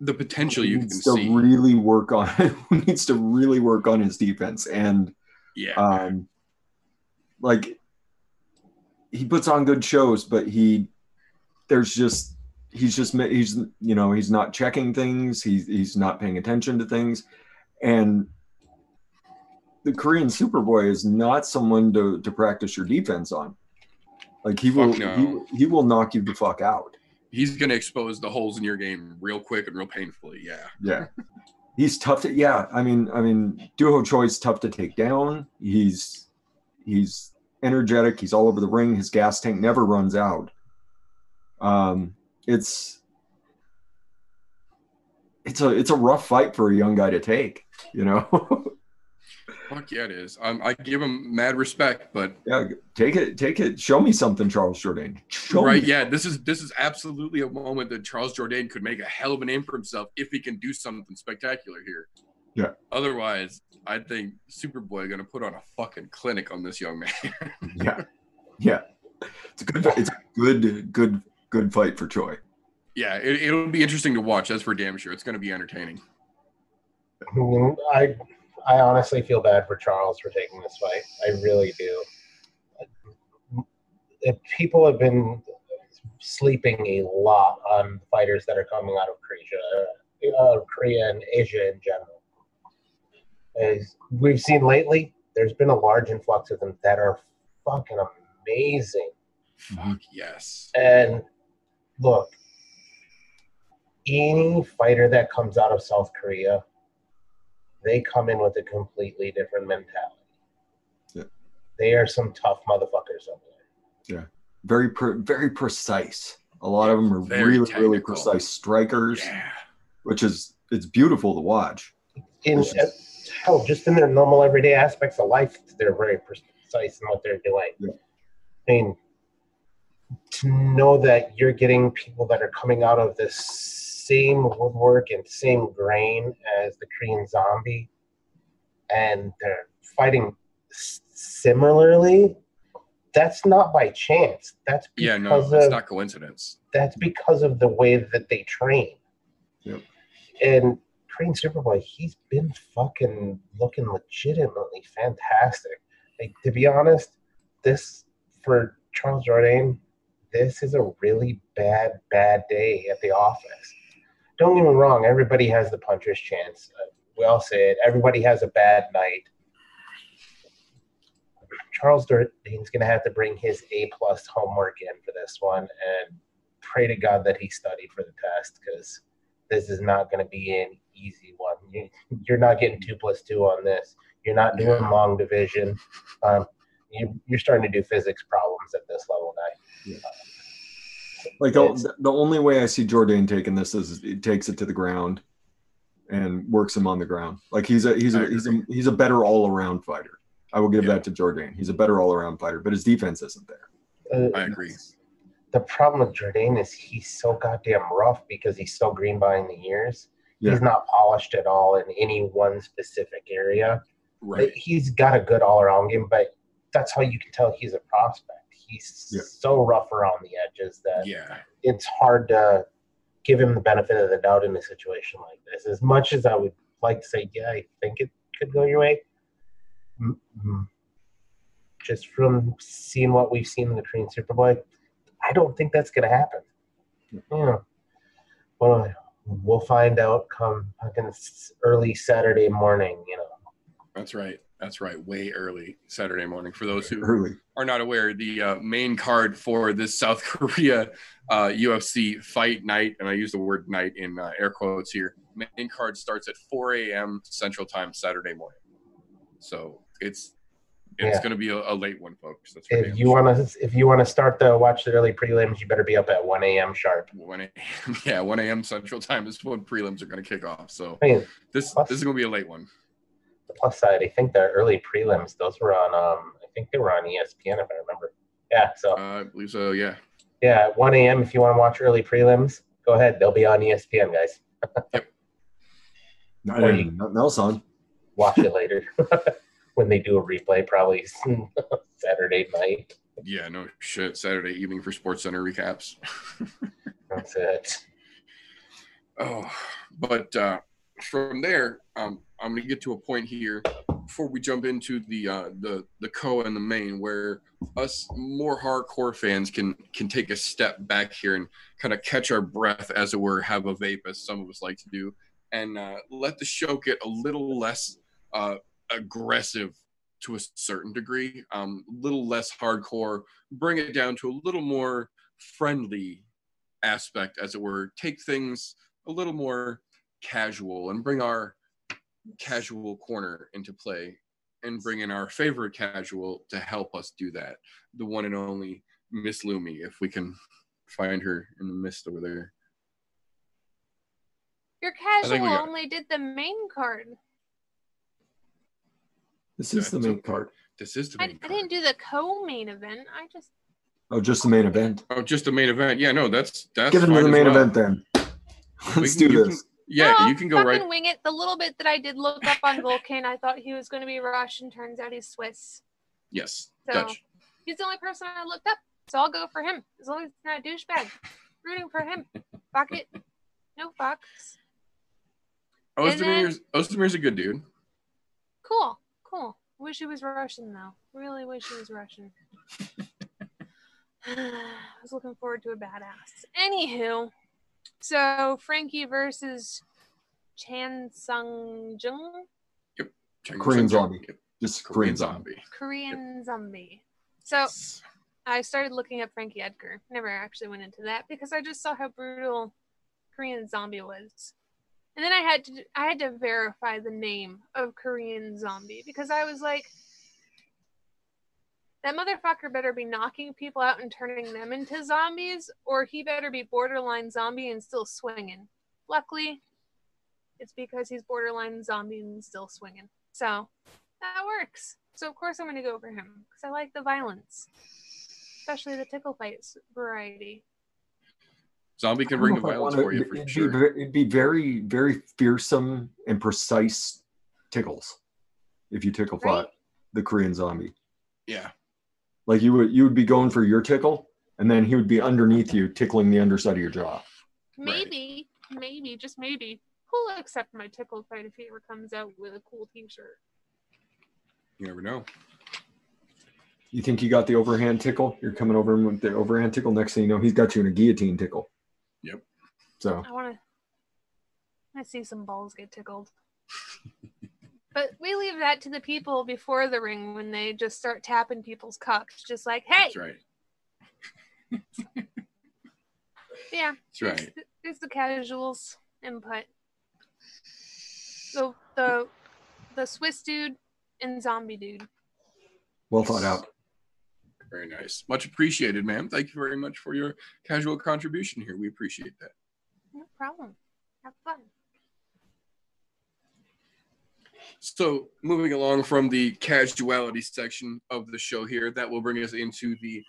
[SPEAKER 3] The potential you can
[SPEAKER 4] to
[SPEAKER 3] see.
[SPEAKER 4] really work on needs to really work on his defense and
[SPEAKER 3] yeah,
[SPEAKER 4] um, like he puts on good shows, but he there's just he's just he's you know he's not checking things. He's he's not paying attention to things. And the korean superboy is not someone to to practice your defense on. Like he will no. he, he will knock you the fuck out.
[SPEAKER 3] He's going to expose the holes in your game real quick and real painfully yeah.
[SPEAKER 4] Yeah. He's tough to yeah i mean i mean duho choi's tough to take down. He's he's energetic. He's all over the ring. His gas tank never runs out. Um it's it's a it's a rough fight for a young guy to take, you know.
[SPEAKER 3] Fuck yeah, it is. Um, I give him mad respect, but
[SPEAKER 4] yeah, take it, take it. Show me something, Charles Jourdain. Show
[SPEAKER 3] right?
[SPEAKER 4] Me.
[SPEAKER 3] Yeah, this is this is absolutely a moment that Charles Jourdain could make a hell of a name for himself if he can do something spectacular here.
[SPEAKER 4] Yeah.
[SPEAKER 3] Otherwise, I think Superboy going to put on a fucking clinic on this young man.
[SPEAKER 4] yeah, yeah. It's a good. It's a good, good good fight for Choi.
[SPEAKER 3] Yeah, it, will be interesting to watch. That's for damn sure. It's going to be entertaining.
[SPEAKER 1] I I honestly feel bad for Charles for taking this fight. I really do. If people have been sleeping a lot on fighters that are coming out of Korea, uh, Korea and Asia in general. As we've seen lately, there's been a large influx of them that are fucking amazing.
[SPEAKER 3] Fuck yes.
[SPEAKER 1] And look, any fighter that comes out of South Korea, they come in with a completely different mentality.
[SPEAKER 4] Yeah.
[SPEAKER 1] They are some tough motherfuckers over there. Yeah.
[SPEAKER 4] Very pre- very precise. A lot of them are
[SPEAKER 3] Very
[SPEAKER 4] really really precise strikers,
[SPEAKER 3] Yeah.
[SPEAKER 4] which is it's beautiful to watch.
[SPEAKER 1] In uh, hell, just in their normal everyday aspects of life, they're very precise in what they're doing.
[SPEAKER 4] Yeah.
[SPEAKER 1] I mean, to know that you're getting people that are coming out of the same woodwork and same grain as the Korean zombie, and they're fighting similarly. That's not by chance. That's because
[SPEAKER 3] Yeah, no,
[SPEAKER 1] of
[SPEAKER 3] it's not coincidence.
[SPEAKER 1] that's because of the way that they train.
[SPEAKER 4] Yep.
[SPEAKER 1] And Korean Superboy, he's been fucking looking legitimately fantastic. Like to be honest, this for Charles Jourdain, this is a really bad, bad day at the office. Don't get me wrong, everybody has the puncher's chance. We all say it. Everybody has a bad night. Charles Jourdain's going to have to bring his A plus homework in for this one, and pray to God that he studied for the test because this is not going to be an easy one. You, you're not getting two plus two on this. You're not doing long division. Um, you, you're starting to do physics problems at this level now.
[SPEAKER 4] Like the,
[SPEAKER 1] It's-
[SPEAKER 4] the only way I see Jordan taking this is he takes it to the ground and works him on the ground. Like he's a he's
[SPEAKER 3] I
[SPEAKER 4] a he's a he's a better all around fighter. I will give
[SPEAKER 3] Yeah.
[SPEAKER 4] that to Jordan. He's a better all around fighter, but his defense isn't there.
[SPEAKER 1] Uh,
[SPEAKER 3] I agree.
[SPEAKER 1] The problem with Jordan is he's so goddamn rough because he's so green behind the ears.
[SPEAKER 4] Yeah.
[SPEAKER 1] He's not polished at all in any one specific area.
[SPEAKER 3] Right.
[SPEAKER 1] He's got a good all around game, but that's how you can tell he's a prospect. He's
[SPEAKER 4] Yeah.
[SPEAKER 1] so rough around the edges that
[SPEAKER 3] Yeah.
[SPEAKER 1] it's hard to give him the benefit of the doubt in a situation like this. As much as I would like to say, yeah, I think it could go your way, mm, mm, just from seeing what we've seen in the Korean Superboy, I don't think that's going to happen. Yeah. Well, we'll find out come fucking early Saturday morning, you know.
[SPEAKER 3] That's right. That's right. Way early Saturday morning. For those who
[SPEAKER 4] Early.
[SPEAKER 3] are not aware, the uh, main card for this South Korea uh, UFC fight night, and I use the word night in uh, air quotes here, main card starts at 4 a.m. Central Time Saturday morning. So it's it's
[SPEAKER 1] Yeah.
[SPEAKER 3] going to be a, a late one, folks. That's
[SPEAKER 1] If you want to, if you want to start the watch the early prelims, you better be up at 1 a.m. sharp.
[SPEAKER 3] 1 a.m. Yeah, 1 a.m. Central Time is when prelims are going to kick off. So
[SPEAKER 1] I mean,
[SPEAKER 3] this
[SPEAKER 1] Plus-
[SPEAKER 3] this is going to be a late one.
[SPEAKER 1] The plus side, I think the early prelims, those were on, um, I think they were on ESPN if I remember. Yeah, so
[SPEAKER 3] Uh, I believe so. Yeah.
[SPEAKER 1] yeah, 1 a.m. if you want to watch early prelims, go ahead. They'll be on ESPN, guys.
[SPEAKER 4] I
[SPEAKER 1] Or
[SPEAKER 4] didn't- nothing else on.
[SPEAKER 1] Watch it later when they do a replay, probably Saturday night.
[SPEAKER 3] Yeah. No shit. Saturday evening for Sports Center recaps.
[SPEAKER 1] That's it.
[SPEAKER 3] Oh, but uh, from there, um, I'm going to get to a point here before we jump into the uh, the the co and the main, where us more hardcore fans can can take a step back here and kind of catch our breath, as it were, have a vape, as some of us like to do, and uh, let the show get a little less uh, aggressive to a certain degree, um, a little less hardcore, bring it down to a little more friendly aspect, as it were, take things a little more casual and bring our casual corner into play and bring in our favorite casual to help us do that. The one and only Miss Lumi, if we can find her in the mist over there.
[SPEAKER 2] Your casual
[SPEAKER 3] got it.
[SPEAKER 2] only did the main card.
[SPEAKER 4] This is the main
[SPEAKER 3] okay.
[SPEAKER 4] card.
[SPEAKER 3] This is the
[SPEAKER 2] I,
[SPEAKER 3] main
[SPEAKER 2] I
[SPEAKER 3] card.
[SPEAKER 2] didn't do the co-main event. I just
[SPEAKER 4] Oh, just the main event.
[SPEAKER 3] Oh, just the main event. Yeah, no, that's that's
[SPEAKER 4] Get into
[SPEAKER 3] fine
[SPEAKER 4] the main
[SPEAKER 3] well.
[SPEAKER 4] event then. Let's
[SPEAKER 3] can-
[SPEAKER 4] do this.
[SPEAKER 3] can- yeah, you can go right.
[SPEAKER 2] wing it. The little bit that I did look up on Volkan, I thought he was going to be Russian. Turns out he's Swiss.
[SPEAKER 3] Yes,
[SPEAKER 2] So
[SPEAKER 3] Dutch.
[SPEAKER 2] he's the only person I looked up. So I'll go for him as long as he's not a douchebag. Rooting for him. Fuck it. No fucks. and then-
[SPEAKER 3] Ozdemir's Ozdemir's a good dude.
[SPEAKER 2] Cool. Cool. Wish he was Russian though. Really wish he was Russian. I was looking forward to a badass. Anywho, so Frankie versus Chan Sung Jung, Yep,
[SPEAKER 4] Korean zombie.
[SPEAKER 3] Yep.
[SPEAKER 4] Just
[SPEAKER 3] Korean
[SPEAKER 4] Korean zombie.
[SPEAKER 3] zombie.
[SPEAKER 2] Korean zombie. So I started looking up Frankie Edgar. Never actually went into that because I just saw how brutal Korean Zombie was. And then I had to I had to verify the name of Korean Zombie because I was like that motherfucker better be knocking people out and turning them into zombies or he better be borderline zombie and still swinging. Luckily, it's because he's borderline zombie and still swinging. So, that works. So of course I'm going to go for him because I like the violence, especially the tickle fights variety.
[SPEAKER 3] Zombie can
[SPEAKER 4] I
[SPEAKER 3] bring the
[SPEAKER 4] know
[SPEAKER 3] violence
[SPEAKER 4] wanna-
[SPEAKER 3] for you for
[SPEAKER 4] it'd
[SPEAKER 3] sure.
[SPEAKER 4] Be, it'd be very, very fearsome and precise tickles if you tickle
[SPEAKER 2] Right.
[SPEAKER 4] the Korean zombie.
[SPEAKER 3] yeah.
[SPEAKER 4] Like you would, you would be going for your tickle, and then he would be underneath you, tickling the underside of your jaw.
[SPEAKER 2] Maybe, maybe, just maybe, he'll accept my tickle fight if he ever comes out with a cool T-shirt.
[SPEAKER 3] You never know.
[SPEAKER 4] You think you got the overhand tickle? You're coming over him with the overhand tickle. Next thing you know, he's got you in a guillotine tickle.
[SPEAKER 3] Yep.
[SPEAKER 4] So
[SPEAKER 2] I want to. I see some balls get tickled. But we leave that to the people before the ring when they just start tapping people's cocks, just like, hey,
[SPEAKER 3] That's right.
[SPEAKER 2] yeah,
[SPEAKER 3] That's right.
[SPEAKER 2] It's, it's the casuals input. The the the Swiss dude and zombie dude.
[SPEAKER 4] well thought out.
[SPEAKER 3] Very nice. Much appreciated, ma'am. Thank you very much for your casual contribution here. We appreciate that.
[SPEAKER 2] No problem. Have fun.
[SPEAKER 3] So, moving along from the casuality section of the show here, that will bring us into the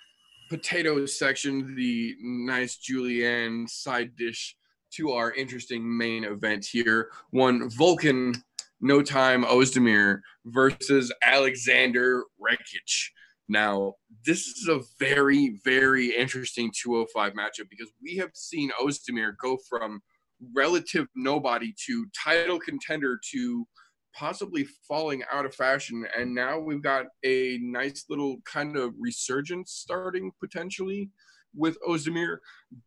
[SPEAKER 3] potatoes section, the nice julienne side dish to our interesting main event here. One Volkan, no time Ozdemir versus Alexander Rakic. Now, this is a very, very interesting 205 matchup because we have seen Ozdemir go from relative nobody to title contender to possibly falling out of fashion. And now we've got a nice little kind of resurgence starting potentially with Ozdemir.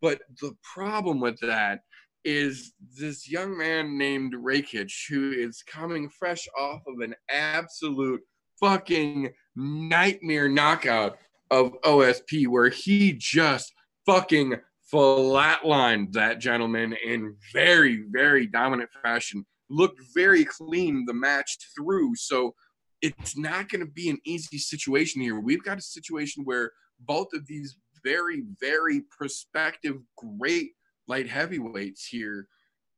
[SPEAKER 3] But the problem with that is this young man named Rakic, who is coming fresh off of an absolute fucking nightmare knockout of OSP, where he just fucking flatlined that gentleman in very, very dominant fashion looked very clean the match through. So it's not going to be an easy situation here. We've got a situation where both of these very, very prospective, great light heavyweights here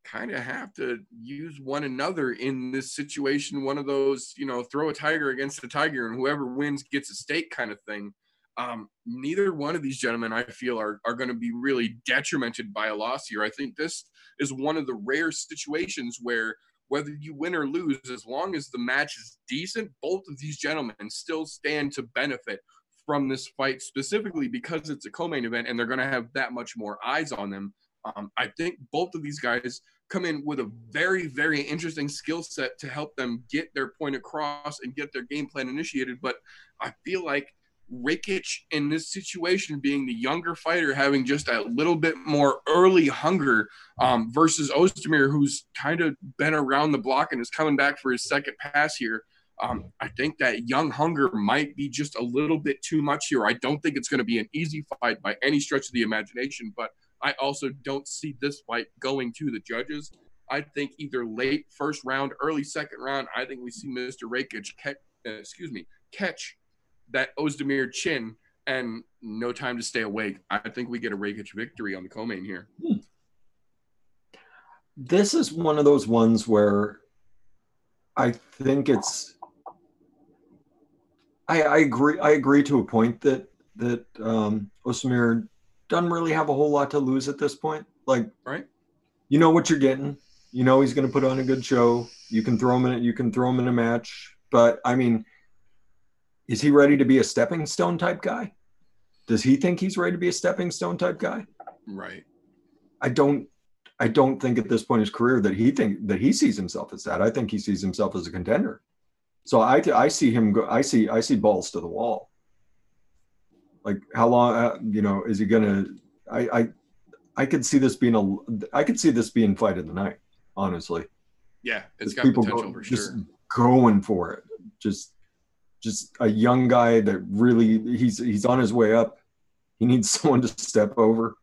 [SPEAKER 3] kind of have to use one another in this situation. One of those, you know, throw a tiger against a tiger and whoever wins gets a stake kind of thing. Um, neither one of these gentlemen, I feel, are, are going to be really detrimented by a loss here. I think this is one of the rare situations where whether you win or lose, as long as the match is decent, both of these gentlemen still stand to benefit from this fight, specifically because it's a co-main event and they're going to have that much more eyes on them. Um, I think both of these guys come in with a very, very interesting skill set to help them get their point across and get their game plan initiated. But I feel like Rakic in this situation, being the younger fighter, having just a little bit more early hunger um, versus Ozdemir, who's kind of been around the block and is coming back for his second pass here. Um, I think that young hunger might be just a little bit too much here. I don't think it's going to be an easy fight by any stretch of the imagination, but I also don't see this fight going to the judges. I think either late first round, early second round. I think we see Mr. Rakic uh, excuse me, catch that Ozdemir chin and no time to stay awake. I think we get a Rakic victory on the co-main here.
[SPEAKER 4] This is one of those ones where I think it's. I, I agree. I agree to a point that that um, Ozdemir doesn't really have a whole lot to lose at this point. Like,
[SPEAKER 3] Right.
[SPEAKER 4] You know what you're getting. You know he's going to put on a good show. You can throw him in. You can throw him in a match. But I mean, is he ready to be a stepping stone type guy? Does he think he's ready to be a stepping stone type guy?
[SPEAKER 3] Right.
[SPEAKER 4] I don't I don't think at this point in his career that he think that he sees himself as that. I think he sees himself as a contender. So I I see him go I see I see balls to the wall. Like how long? Uh, you know, is he gonna? I I I could see this being a. I could see this being fight of the night. Honestly,
[SPEAKER 3] Yeah, it's
[SPEAKER 4] Just
[SPEAKER 3] got
[SPEAKER 4] people
[SPEAKER 3] potential
[SPEAKER 4] go-
[SPEAKER 3] for
[SPEAKER 4] just going for it. Just just a young guy that really he's he's on his way up. He needs someone to step over.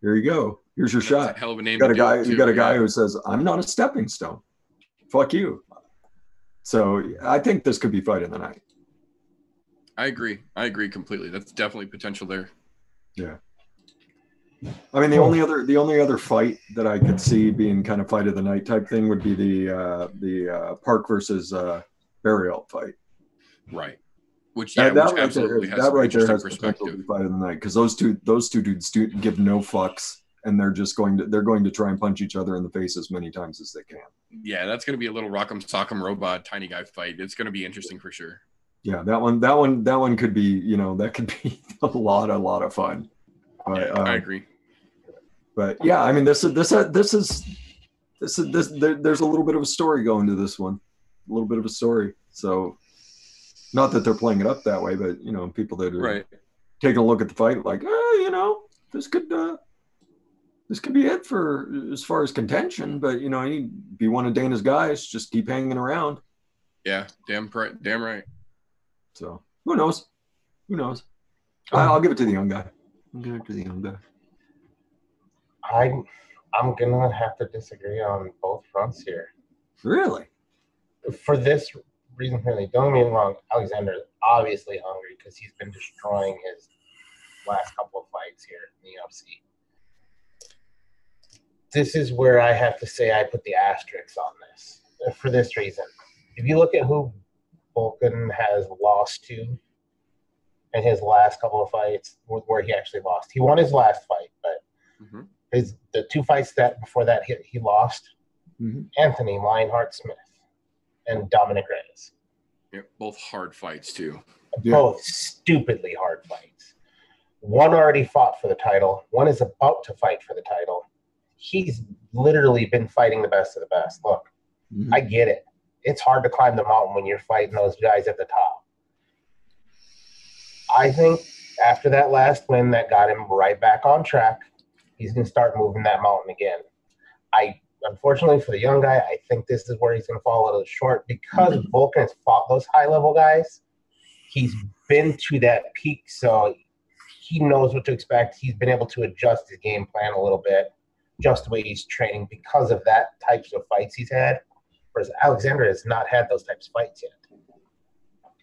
[SPEAKER 4] Here you go. Here's your
[SPEAKER 3] That's
[SPEAKER 4] shot.
[SPEAKER 3] hell of a name.
[SPEAKER 4] You got a guy.
[SPEAKER 3] it
[SPEAKER 4] You got a guy
[SPEAKER 3] yeah.
[SPEAKER 4] who says, "I'm not a stepping stone." Fuck you. So I think this could be fight of the night.
[SPEAKER 3] I agree. I agree completely. That's definitely potential there. Yeah.
[SPEAKER 4] I mean, the only other the only other fight that I could see being kind of fight of the night type thing would be the uh, the uh, Park versus uh, Barriault fight.
[SPEAKER 3] Right. Which yeah,
[SPEAKER 4] that, that
[SPEAKER 3] which
[SPEAKER 4] right there,
[SPEAKER 3] absolutely has
[SPEAKER 4] that right there has potential to
[SPEAKER 3] perspective.
[SPEAKER 4] be fight of the night because those two those two dudes do give no fucks and they're just going to they're going to try and punch each other in the face as many times as they can.
[SPEAKER 3] Yeah, that's gonna be a little rock'em sock'em robot tiny guy fight. It's gonna be interesting for sure.
[SPEAKER 4] Yeah, that one that one that one could be you know that could be a lot a lot of fun. But,
[SPEAKER 3] Yeah, I
[SPEAKER 4] um,
[SPEAKER 3] agree.
[SPEAKER 4] but yeah, I mean this is this this is this is this there, there's a little bit of a story going to this one, a little bit of a story. So, not that they're playing it up that way, but you know, people that are
[SPEAKER 3] Right.
[SPEAKER 4] taking a look at the fight, like, oh, you know, this could uh, this could be it for as far as contention. But you know, he'd be one of Dana's guys. Just keep hanging around.
[SPEAKER 3] Yeah, damn right, damn right.
[SPEAKER 4] So who knows? Who knows? I, I'll give it to the young guy. I'll give it to the young guy.
[SPEAKER 1] I'm I'm gonna have to disagree on both fronts here.
[SPEAKER 4] Really?
[SPEAKER 1] For this reason, really, don't get me wrong. Alexander is obviously hungry because he's been destroying his last couple of fights here in the UFC. This is where I have to say I put the asterisks on this for this reason. If you look at who Volkan has lost to in his last couple of fights, wh- where he actually lost, he won his last fight, but
[SPEAKER 3] Mhm.
[SPEAKER 1] his the two fights that before that he, he lost
[SPEAKER 4] Mhm.
[SPEAKER 1] Anthony Lionheart Smith and Dominic Reyes.
[SPEAKER 3] Yeah, both hard fights too.
[SPEAKER 4] Yeah.
[SPEAKER 1] Both stupidly hard fights. One already fought for the title. One is about to fight for the title. He's literally been fighting the best of the best. Look,
[SPEAKER 4] Mhm.
[SPEAKER 1] I get it. It's hard to climb the mountain when you're fighting those guys at the top. I think after that last win that got him right back on track, he's going to start moving that mountain again. I unfortunately for the young guy, I think this is where he's going to fall a little short because Volkan has fought those high level guys. He's been to that peak, so he knows what to expect. He's been able to adjust his game plan a little bit, just the way he's training because of that types of fights he's had. Whereas Alexander has not had those types of fights yet.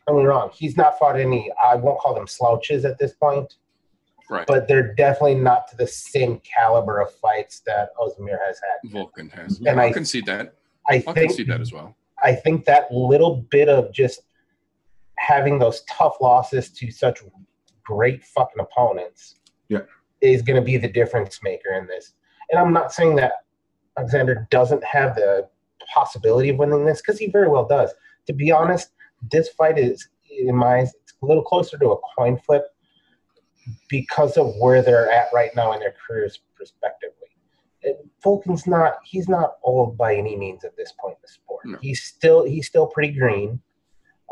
[SPEAKER 1] Get wrong, he's not fought any. I won't call them slouches at this point,
[SPEAKER 3] Right.
[SPEAKER 1] but they're definitely not to the same caliber of fights that Ozdemir has had.
[SPEAKER 3] Volkan has.
[SPEAKER 1] And
[SPEAKER 3] Yeah, I'll
[SPEAKER 1] I-
[SPEAKER 3] concede that.
[SPEAKER 1] I
[SPEAKER 3] I'll
[SPEAKER 1] think
[SPEAKER 3] concede that as well.
[SPEAKER 1] I think that little bit of just having those tough losses to such great fucking opponents
[SPEAKER 4] Yeah.
[SPEAKER 1] is going to be the difference maker in this. And I'm not saying that Alexander doesn't have the possibility of winning this because he very well does. To be honest, this fight is, in my eyes, it's a little closer to a coin flip because of where they're at right now in their careers, respectively. Volkan's not he's not old by any means at this point in the sport.
[SPEAKER 3] No.
[SPEAKER 1] He's still he's still pretty green.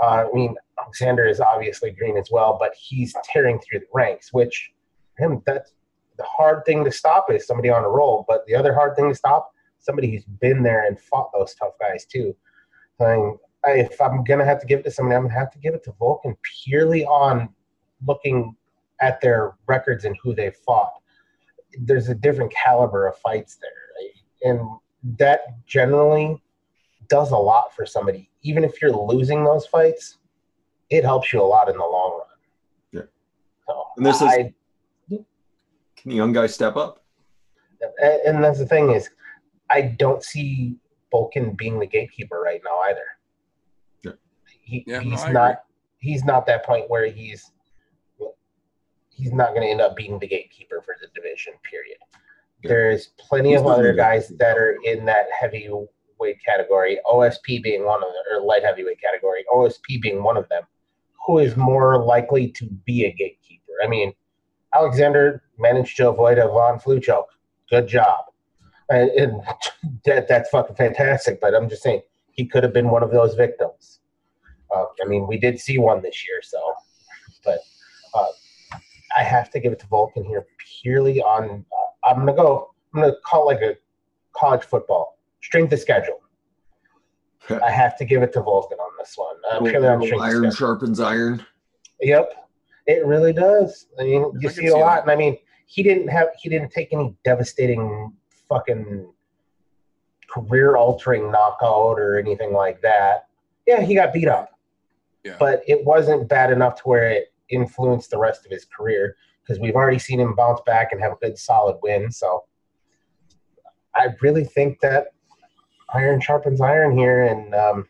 [SPEAKER 1] Uh, I mean, Alexander is obviously green as well, but he's tearing through the ranks, which him that's the hard thing to stop is somebody on a roll. But the other hard thing to stop, somebody who's been there and fought those tough guys too. Saying, I, if I'm gonna have to give it to somebody, I'm gonna have to give it to Volkan purely on looking at their records and who they fought. There's a different caliber of fights there, right? and that generally does a lot for somebody. Even if you're losing those fights, it helps you a lot in the long run.
[SPEAKER 4] Yeah.
[SPEAKER 1] So
[SPEAKER 4] And this is-
[SPEAKER 1] I,
[SPEAKER 4] Can the young guy step up?
[SPEAKER 1] and and that's the thing is, I don't see Volkan being the gatekeeper right now either.
[SPEAKER 4] Yeah.
[SPEAKER 1] He,
[SPEAKER 3] Yeah,
[SPEAKER 1] he's
[SPEAKER 3] I
[SPEAKER 1] not. He's not that point where he's. He's not going to end up being the gatekeeper for the division. Period.
[SPEAKER 4] Yeah.
[SPEAKER 1] There's plenty
[SPEAKER 4] He's
[SPEAKER 1] of other guys that are in that heavyweight category. OSP being one of them, or light heavyweight category. OSP being one of them, who is more likely to be a gatekeeper. I mean, Alexander managed to avoid a von Flue choke. Good job. And, and that, that's fucking fantastic. But I'm just saying, he could have been one of those victims. Uh, I mean, we did see one this year, so. But I have to give it to Volkan here purely on. Uh, I'm gonna go. I'm gonna call like a college football strength of schedule. I have to give it to Volkan on this one. Uh, purely on strength of
[SPEAKER 4] iron
[SPEAKER 1] schedule.
[SPEAKER 4] sharpens iron.
[SPEAKER 1] Yep, it really does. I mean, you
[SPEAKER 3] I
[SPEAKER 1] see
[SPEAKER 3] can
[SPEAKER 1] it a lot,
[SPEAKER 3] that.
[SPEAKER 1] and I mean, he didn't have he didn't take any devastating fucking career altering knockout or anything like that. Yeah, he got beat up,
[SPEAKER 3] Yeah.
[SPEAKER 1] but it wasn't bad enough to where it influenced the rest of his career because we've already seen him bounce back and have a good solid win. So I really think that iron sharpens iron here, and um,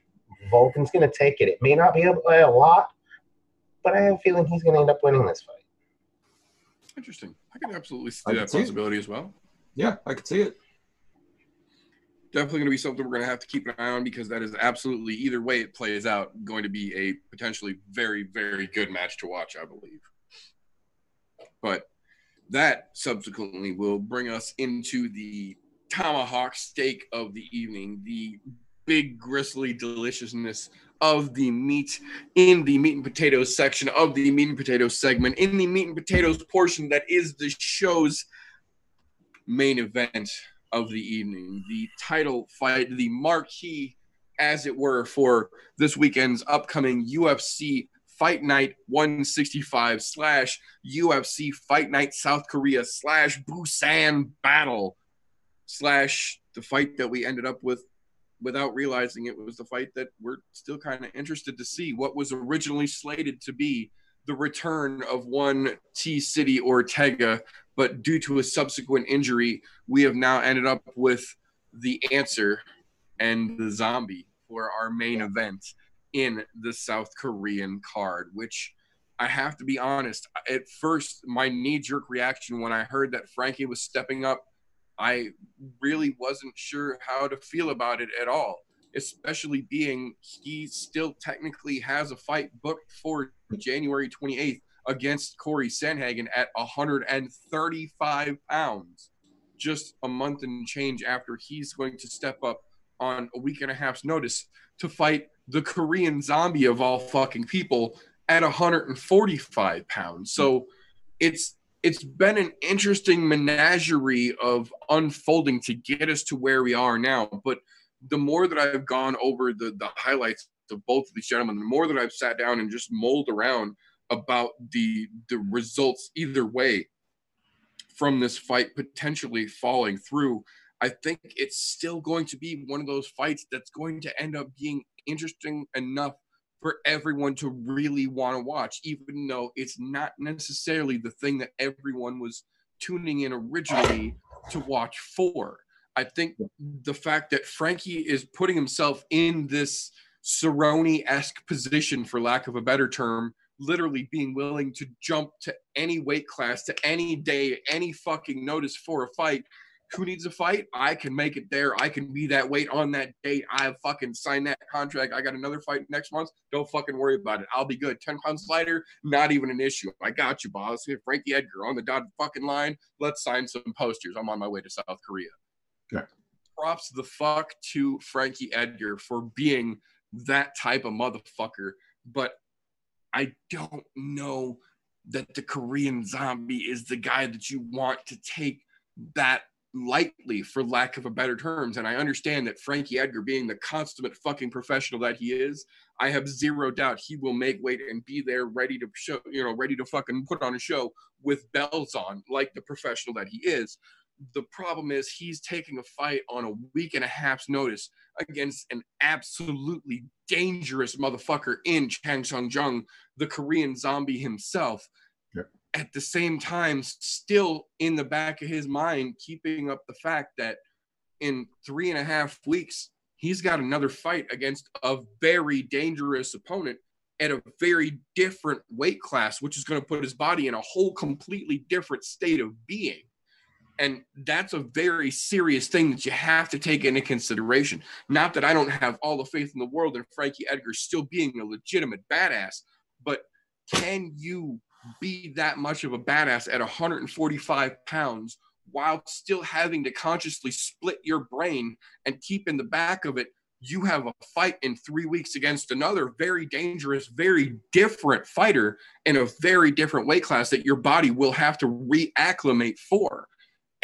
[SPEAKER 1] Volkan's going to take it. It may not be a, by a lot, but I have a feeling he's going to end up winning this fight.
[SPEAKER 3] Interesting. I can absolutely see
[SPEAKER 4] I can
[SPEAKER 3] that
[SPEAKER 4] see it.
[SPEAKER 3] possibility as well.
[SPEAKER 4] Yeah, I could see it.
[SPEAKER 3] Definitely going to be something we're going to have to keep an eye on because that is absolutely either way it plays out going to be a potentially very very good match to watch, I believe. But that subsequently will bring us into the tomahawk steak of the evening, the big gristly deliciousness of the meat in the meat and potatoes section of the meat and potatoes segment in the meat and potatoes portion that is the show's main event of the evening. The title fight the marquee as it were for this weekend's upcoming ufc fight night 165 slash ufc fight night south korea slash busan battle slash the fight that we ended up with without realizing it was the fight that we're still kind of interested to see. What was originally slated to be the return of one T City Ortega, but due to a subsequent injury, we have now ended up with the answer and the zombie for our main event in the South Korean card, which I have to be honest, at first, my knee jerk reaction when I heard that Frankie was stepping up I really wasn't sure how to feel about it at all, especially being he still technically has a fight booked for January 28th against Corey Sandhagen at 135 pounds, just a month and change after he's going to step up on a week and a half's notice to fight the Korean zombie of all fucking people at 145 pounds. So it's it's been an interesting menagerie of unfolding to get us to where we are now. But the more that I've gone over the the highlights of both of these gentlemen, the more that I've sat down and just mulled around about the the results either way from this fight potentially falling through. I think it's still going to be one of those fights that's going to end up being interesting enough for everyone to really want to watch, even though it's not necessarily the thing that everyone was tuning in originally to watch for. I think the fact that Frankie is putting himself in this Cerrone esque position, for lack of a better term, literally being willing to jump to any weight class, to any day, any fucking notice for a fight. Who needs a fight? I can make it there. I can be that weight on that date. I have fucking signed that contract. I got another fight next month. Don't fucking worry about it. I'll be good. 10 pounds lighter, not even an issue. I got you, boss. Here, Frankie Edgar on the dotted fucking line. Let's sign some posters. I'm on my way to South Korea.
[SPEAKER 4] Okay.
[SPEAKER 3] Props the fuck to Frankie Edgar for being that type of motherfucker. But I don't know that the Korean zombie is the guy that you want to take that lightly, for lack of a better terms. And I understand that Frankie Edgar, being the consummate fucking professional that he is, I have zero doubt he will make weight and be there ready to show, you know, ready to fucking put on a show with bells on, like the professional that he is. The problem is he's taking a fight on a week and a half's notice against an absolutely dangerous motherfucker in Chan Sung Jung, the Korean zombie himself.
[SPEAKER 4] Yep.
[SPEAKER 3] At the same time, still in the back of his mind, keeping up the fact that in three and a half weeks, he's got another fight against a very dangerous opponent at a very different weight class, which is going to put his body in a whole completely different state of being. And that's a very serious thing that you have to take into consideration. Not that I don't have all the faith in the world in Frankie Edgar still being a legitimate badass, but can you be that much of a badass at 145 pounds while still having to consciously split your brain and keep in the back of it you have a fight in three weeks against another very dangerous, very different fighter in a very different weight class that your body will have to reacclimate for.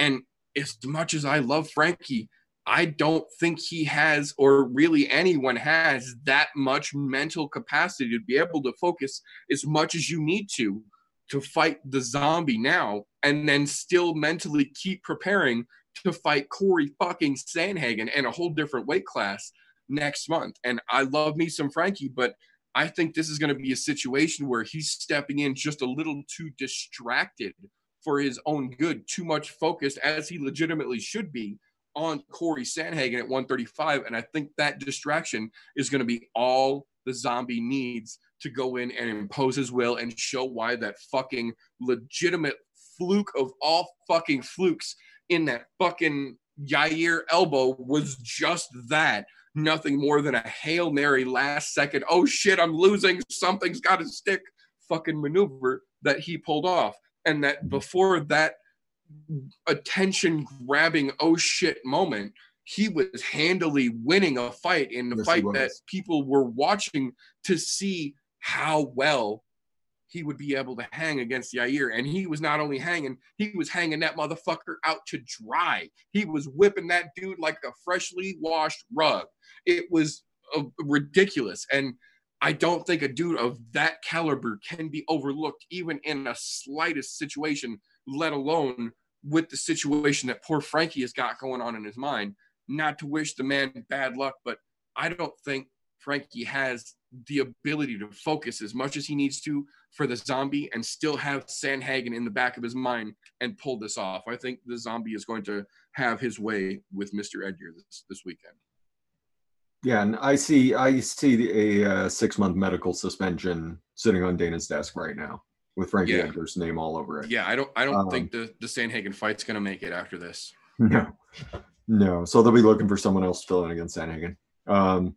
[SPEAKER 3] And as much as I love Frankie, I don't think he has, or really anyone has, that much mental capacity to be able to focus as much as you need to to fight the zombie now and then still mentally keep preparing to fight Corey fucking Sandhagen in a whole different weight class next month. And I love me some Frankie, but I think this is going to be a situation where he's stepping in just a little too distracted for his own good, too much focused as he legitimately should be on Corey Sandhagen at 135. And I think that distraction is going to be all the zombie needs to go in and impose his will and show why that fucking legitimate fluke of all fucking flukes in that fucking Yair elbow was just that. Nothing more than a Hail Mary last second. Oh shit, I'm losing. Something's got to stick fucking maneuver that he pulled off. And that before that attention grabbing, oh shit moment, he was handily winning a fight in the
[SPEAKER 4] Yes,
[SPEAKER 3] fight that people were watching to see how well he would be able to hang against Yair. And he was not only hanging, he was hanging that motherfucker out to dry. He was whipping that dude like a freshly washed rug. It was uh, ridiculous. And I don't think a dude of that caliber can be overlooked even in a slightest situation, let alone with the situation that poor Frankie has got going on in his mind. Not to wish the man bad luck, but I don't think Frankie has the ability to focus as much as he needs to for the zombie and still have Sandhagen in the back of his mind and pull this off. I think the zombie is going to have his way with Mr. Edgar this, this weekend.
[SPEAKER 4] Yeah, and I see I see a uh, six month medical suspension sitting on Dana's desk right now with Frankie
[SPEAKER 3] Yeah.
[SPEAKER 4] Edgar's name all over it.
[SPEAKER 3] Yeah, I don't I don't
[SPEAKER 4] Um,
[SPEAKER 3] think the, the Sandhagen fight's gonna make it after this.
[SPEAKER 4] No, no. So they'll be looking for someone else to fill in against Sandhagen. Um,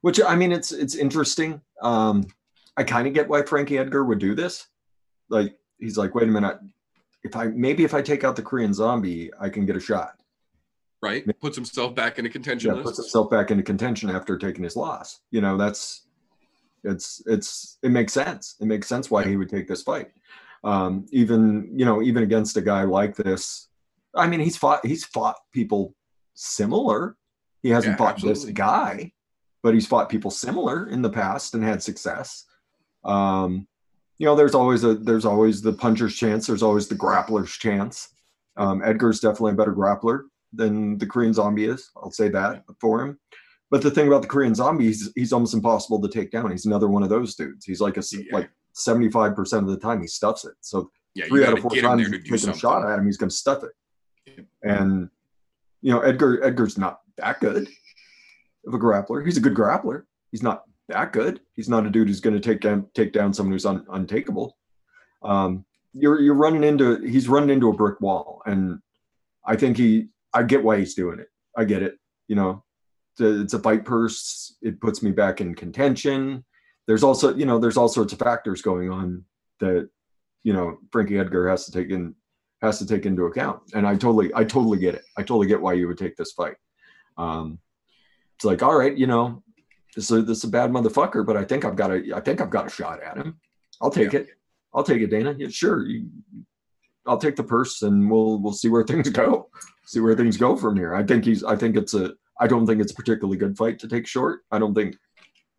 [SPEAKER 4] which I mean, it's it's interesting. Um, I kind of get why Frankie Edgar would do this. Like he's like, wait a minute, if I maybe if I take out the Korean zombie, I can get a shot.
[SPEAKER 3] Right? Puts himself back into contention
[SPEAKER 4] Yeah, puts himself back into contention after taking his loss. You know, that's it's it's it makes sense. It makes sense why he would take this fight. Um, even you know, even against a guy like this, I mean, he's fought he's fought people similar. He hasn't
[SPEAKER 3] Yeah,
[SPEAKER 4] fought
[SPEAKER 3] absolutely.
[SPEAKER 4] this guy, but he's fought people similar in the past and had success. Um, you know, there's always a there's always the puncher's chance. There's always the grappler's chance. Um, Edgar's definitely a better grappler than the Korean zombie is. I'll say that for him. But the thing about the Korean zombie, he's, he's almost impossible to take down. He's another one of those dudes. He's like a
[SPEAKER 3] Yeah.
[SPEAKER 4] like seventy five percent of the time he stuffs it. So
[SPEAKER 3] yeah,
[SPEAKER 4] three out of four times you take a shot at him, he's to stuff it.
[SPEAKER 3] Yep.
[SPEAKER 4] And you know, Edgar Edgar's not that good of a grappler. He's a good grappler. He's not that good. He's not a dude who's going to take down take down someone who's un, untakeable. Um, you're you're running into he's running into a brick wall, and I think he I get why he's doing it. I get it. You know, it's a, fight purse. It puts me back in contention. There's also you know there's all sorts of factors going on that you know Frankie Edgar has to take in has to take into account, and I totally I totally get it. I totally get why you would take this fight. Um, it's like all right, you know, this is this is a bad motherfucker, but I think I've got a I think I've got a shot at him. I'll take
[SPEAKER 3] Yeah.
[SPEAKER 4] it. I'll take it, Dana. Yeah, sure. You, I'll take the purse, and we'll we'll see where things go. See where things go from here. I think he's. I think it's a. I don't think it's a particularly good fight to take short. I don't think.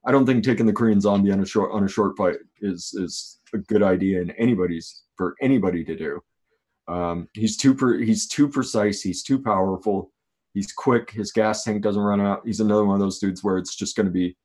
[SPEAKER 4] I don't think taking the Korean zombie on a short on a short fight is is a good idea in anybody's for anybody to do. Um, he's too per, he's too precise. He's too powerful. He's quick. His gas tank doesn't run out. He's another one of those dudes where it's just going to be.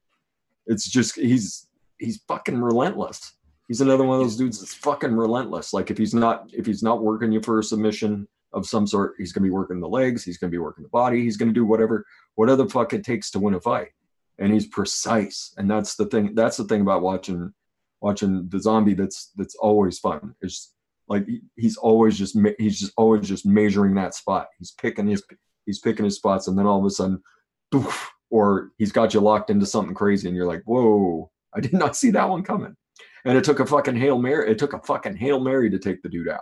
[SPEAKER 4] It's just he's he's fucking relentless. He's another one of those dudes that's fucking relentless. Like if he's not if he's not working you for a submission of some sort, he's gonna be working the legs. He's gonna be working the body. He's gonna do whatever whatever the fuck it takes to win a fight. And he's precise. And that's the thing. That's the thing about watching watching the zombie. That's that's always fun. It's like he's always just he's just always just measuring that spot. He's picking his he's picking his spots, and then all of a sudden, poof, or he's got you locked into something crazy, and you're like, whoa, I did not see that one coming. And it took a fucking hail mary. It took a fucking hail mary to take the dude out.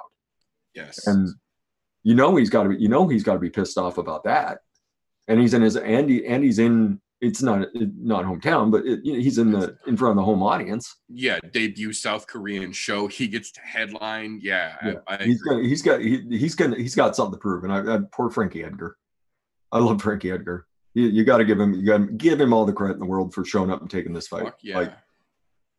[SPEAKER 3] Yes.
[SPEAKER 4] And you know he's got to be. You know he's got to be pissed off about that. and he's in his and he, and he's in. It's not not hometown, but it, you know, he's in the in front of the home audience.
[SPEAKER 3] Yeah, debut South Korean show. He gets to headline. Yeah,
[SPEAKER 4] Yeah,
[SPEAKER 3] I, I
[SPEAKER 4] he's got he's got he, he's gonna he's got something to prove. And I, I poor Frankie Edgar. I love Frankie Edgar. You, you got to give him you got to give him all the credit in the world for showing up and taking this fight.
[SPEAKER 3] Fuck yeah.
[SPEAKER 4] Like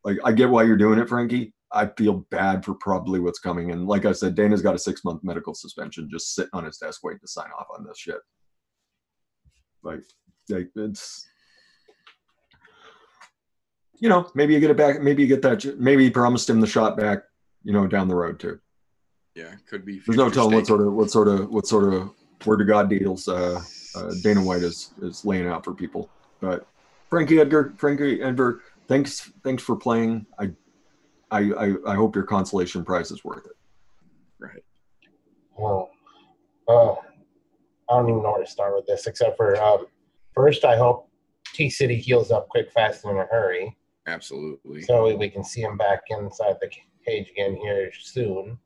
[SPEAKER 4] like I get why you're doing it, Frankie. I feel bad for probably what's coming. And like I said, Dana's got a six month medical suspension just sitting on his desk waiting to sign off on this shit. Like, like it's you know, maybe you get it back, maybe you get that maybe you promised him the shot back, you know, down the road too.
[SPEAKER 3] yeah, could be.
[SPEAKER 4] There's no telling what sort of what sort of what sort of word to God deals uh, uh, Dana White is is laying out for people. But Frankie Edgar, Frankie Edgar, thanks thanks for playing. I I I, I hope your consolation prize is worth it.
[SPEAKER 3] Right.
[SPEAKER 1] Well, uh, I don't even know where to start with this, except for um, first, I hope T City heals up quick, fast, and in a hurry,
[SPEAKER 3] Absolutely.
[SPEAKER 1] so we can see him back inside the cage again here soon.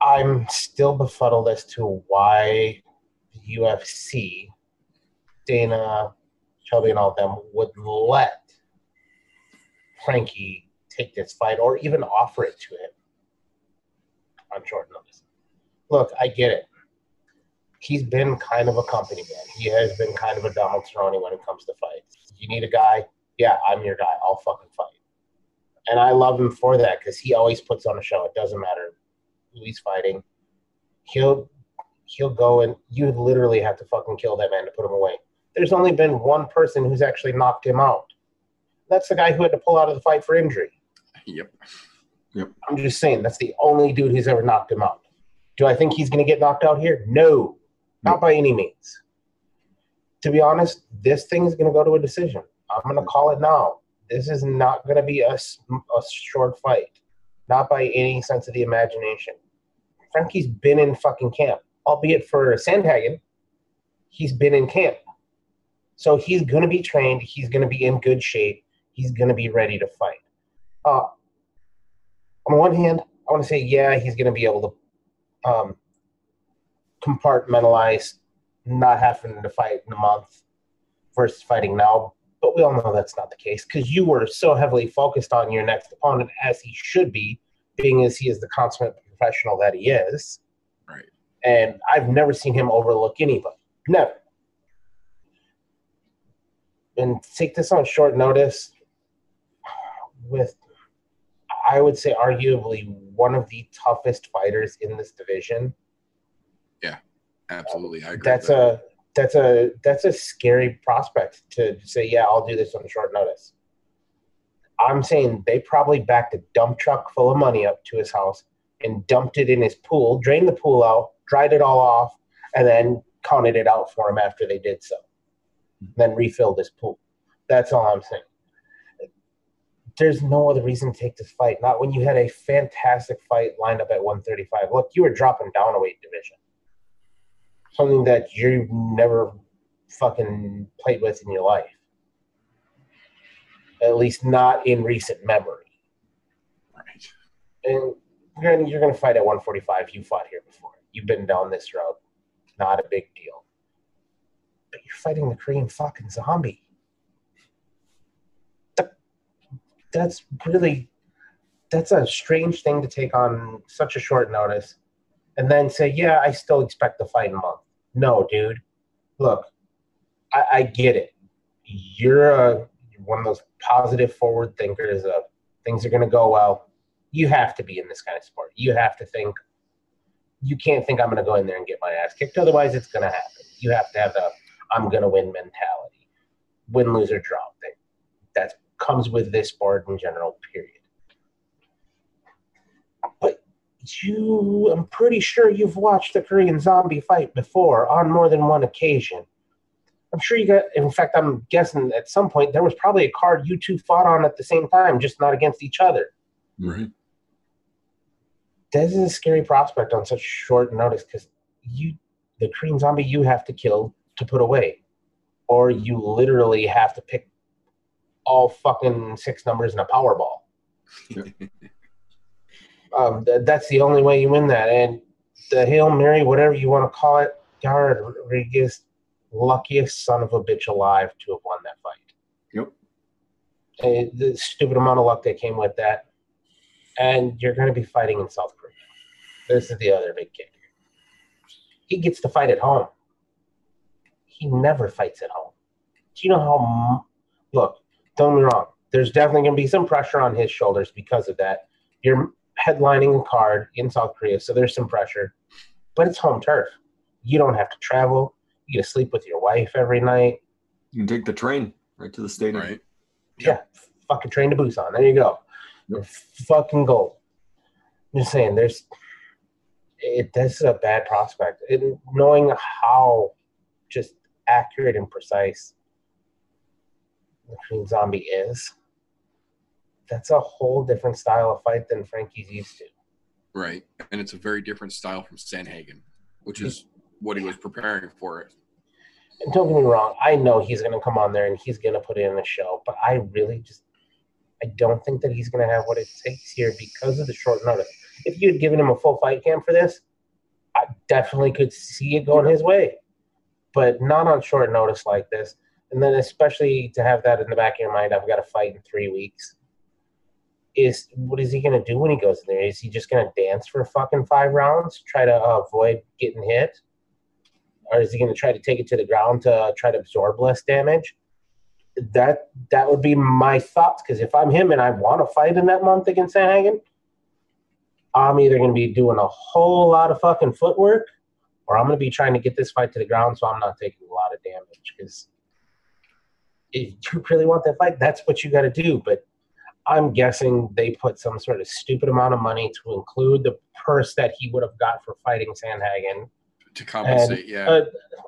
[SPEAKER 1] I'm still befuddled as to why the UFC, Dana, Shelby, and all of them would let Frankie take this fight or even offer it to him on short notice. Look, I get it. He's been kind of a company man. He has been kind of a Donald Cerrone when it comes to fights. You need a guy, yeah, I'm your guy. I'll fucking fight. And I love him for that because he always puts on a show. It doesn't matter who he's fighting. He'll he'll go and you literally have to fucking kill that man to put him away. There's only been one person who's actually knocked him out. That's the guy who had to pull out of the fight for injury.
[SPEAKER 3] Yep. Yep.
[SPEAKER 1] I'm just saying that's the only dude who's ever knocked him out. Do I think he's going to get knocked out here? No, not by any means. To be honest, this thing is going to go to a decision. I'm going to call it now. This is not going to be a, a short fight, not by any sense of the imagination. Frankie's been in fucking camp, albeit for Sandhagen. He's been in camp. So he's going to be trained. He's going to be in good shape. He's going to be ready to fight. Uh, on the one hand, I want to say, yeah, he's going to be able to um, compartmentalize not having to fight in a month versus fighting now. But we all know that's not the case because you were so heavily focused on your next opponent, as he should be, being as he is the consummate professional that he is.
[SPEAKER 3] Right.
[SPEAKER 1] And I've never seen him overlook anybody. Never. And take this on short notice with, I would say, arguably one of the toughest fighters in this division.
[SPEAKER 3] Yeah, absolutely. I agree.
[SPEAKER 1] That's
[SPEAKER 3] that.
[SPEAKER 1] a that's a that's a scary prospect to say, yeah, I'll do this on short notice. I'm saying they probably backed a dump truck full of money up to his house and dumped it in his pool, drained the pool out, dried it all off, and then counted it out for him after they did so. Hmm. Then refilled his pool. That's all I'm saying. There's no other reason to take this fight. Not when you had a fantastic fight lined up at 135. Look, you were dropping down a weight division. Something that you've never fucking played with in your life. At least not in recent memory.
[SPEAKER 3] Right.
[SPEAKER 1] And you're you're gonna fight at 145. You fought here before. You've been down this road. Not a big deal. But you're fighting the Korean fucking zombie. That- That's really that's a strange thing to take on such a short notice and then say, yeah, I still expect the fight in a month. No, dude. Look, I, I get it. You're a, one of those positive forward thinkers of things are going to go well. You have to be in this kind of sport. You have to think. You can't think I'm going to go in there and get my ass kicked. Otherwise, it's going to happen. You have to have the I'm going to win mentality. Win, lose, or draw thing. That comes with this board in general, period. But you, I'm pretty sure you've watched the Korean zombie fight before on more than one occasion. I'm sure you got, in fact, I'm guessing at some point there was probably a card you two fought on at the same time, just not against each other.
[SPEAKER 3] Right.
[SPEAKER 1] This is a scary prospect on such short notice because you, the Korean zombie, you have to kill to put away, or you literally have to pick all fucking six numbers in a Powerball. um, th- that's the only way you win that. And the Hail Mary, whatever you want to call it, Yair Rodriguez, luckiest son of a bitch alive to have won that fight.
[SPEAKER 4] Yep.
[SPEAKER 1] And the stupid amount of luck that came with that. And you're going to be fighting in South Korea. This is the other big kick. He gets to fight at home. He never fights at home. Do you know how? m- Look, don't get me wrong. There's definitely going to be some pressure on his shoulders because of that. You're headlining a card in South Korea, so there's some pressure. But it's home turf. You don't have to travel. You get to sleep with your wife every night.
[SPEAKER 4] You can take the train right to the stadium.
[SPEAKER 3] Right.
[SPEAKER 1] Yeah, fucking train to Busan. There you go. You're fucking gold. I'm just saying, there's it. This is a bad prospect. And knowing how just accurate and precise the Korean Zombie is, that's a whole different style of fight than Frankie's used to.
[SPEAKER 3] Right. And it's a very different style from Sandhagen, which is what he was preparing for it.
[SPEAKER 1] And don't get me wrong, I know he's going to come on there and he's going to put it in a show, but I really just I don't think that he's going to have what it takes here because of the short notice. If you had given him a full fight camp for this, I definitely could see it going his way, but not on short notice like this. And then especially to have that in the back of your mind, I've got to fight in three weeks. Is what is he going to do when he goes in there? Is he just going to dance for fucking five rounds, try to uh, avoid getting hit? or is he going to try to take it to the ground to try to absorb less damage? That that would be my thoughts. Because if I'm him and I want to fight in that month against Sandhagen, I'm either going to be doing a whole lot of fucking footwork, or I'm going to be trying to get this fight to the ground so I'm not taking a lot of damage. Because if you really want that fight, that's what you got to do. But I'm guessing they put some sort of stupid amount of money to include the purse that he would have got for fighting Sandhagen
[SPEAKER 3] To compensate, yeah.
[SPEAKER 1] uh,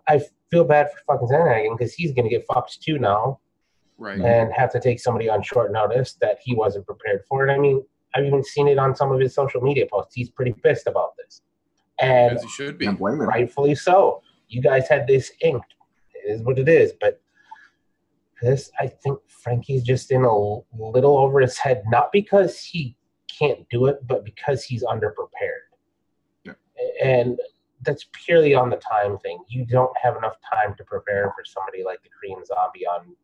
[SPEAKER 1] I feel bad for fucking Sandhagen because he's going to get fucked too now
[SPEAKER 3] right.
[SPEAKER 1] and have to take somebody on short notice that he wasn't prepared for. And I mean, I've even seen it on some of his social media posts. He's pretty pissed about this. And
[SPEAKER 3] As he should be.
[SPEAKER 4] Can't blame him.
[SPEAKER 1] rightfully so. You guys had this inked. It is what it is. But this, I think Frankie's just in a little over his head, not because he can't do it, but because he's underprepared.
[SPEAKER 3] Yeah.
[SPEAKER 1] And that's purely on the time thing. You don't have enough time to prepare for somebody like the Korean zombie on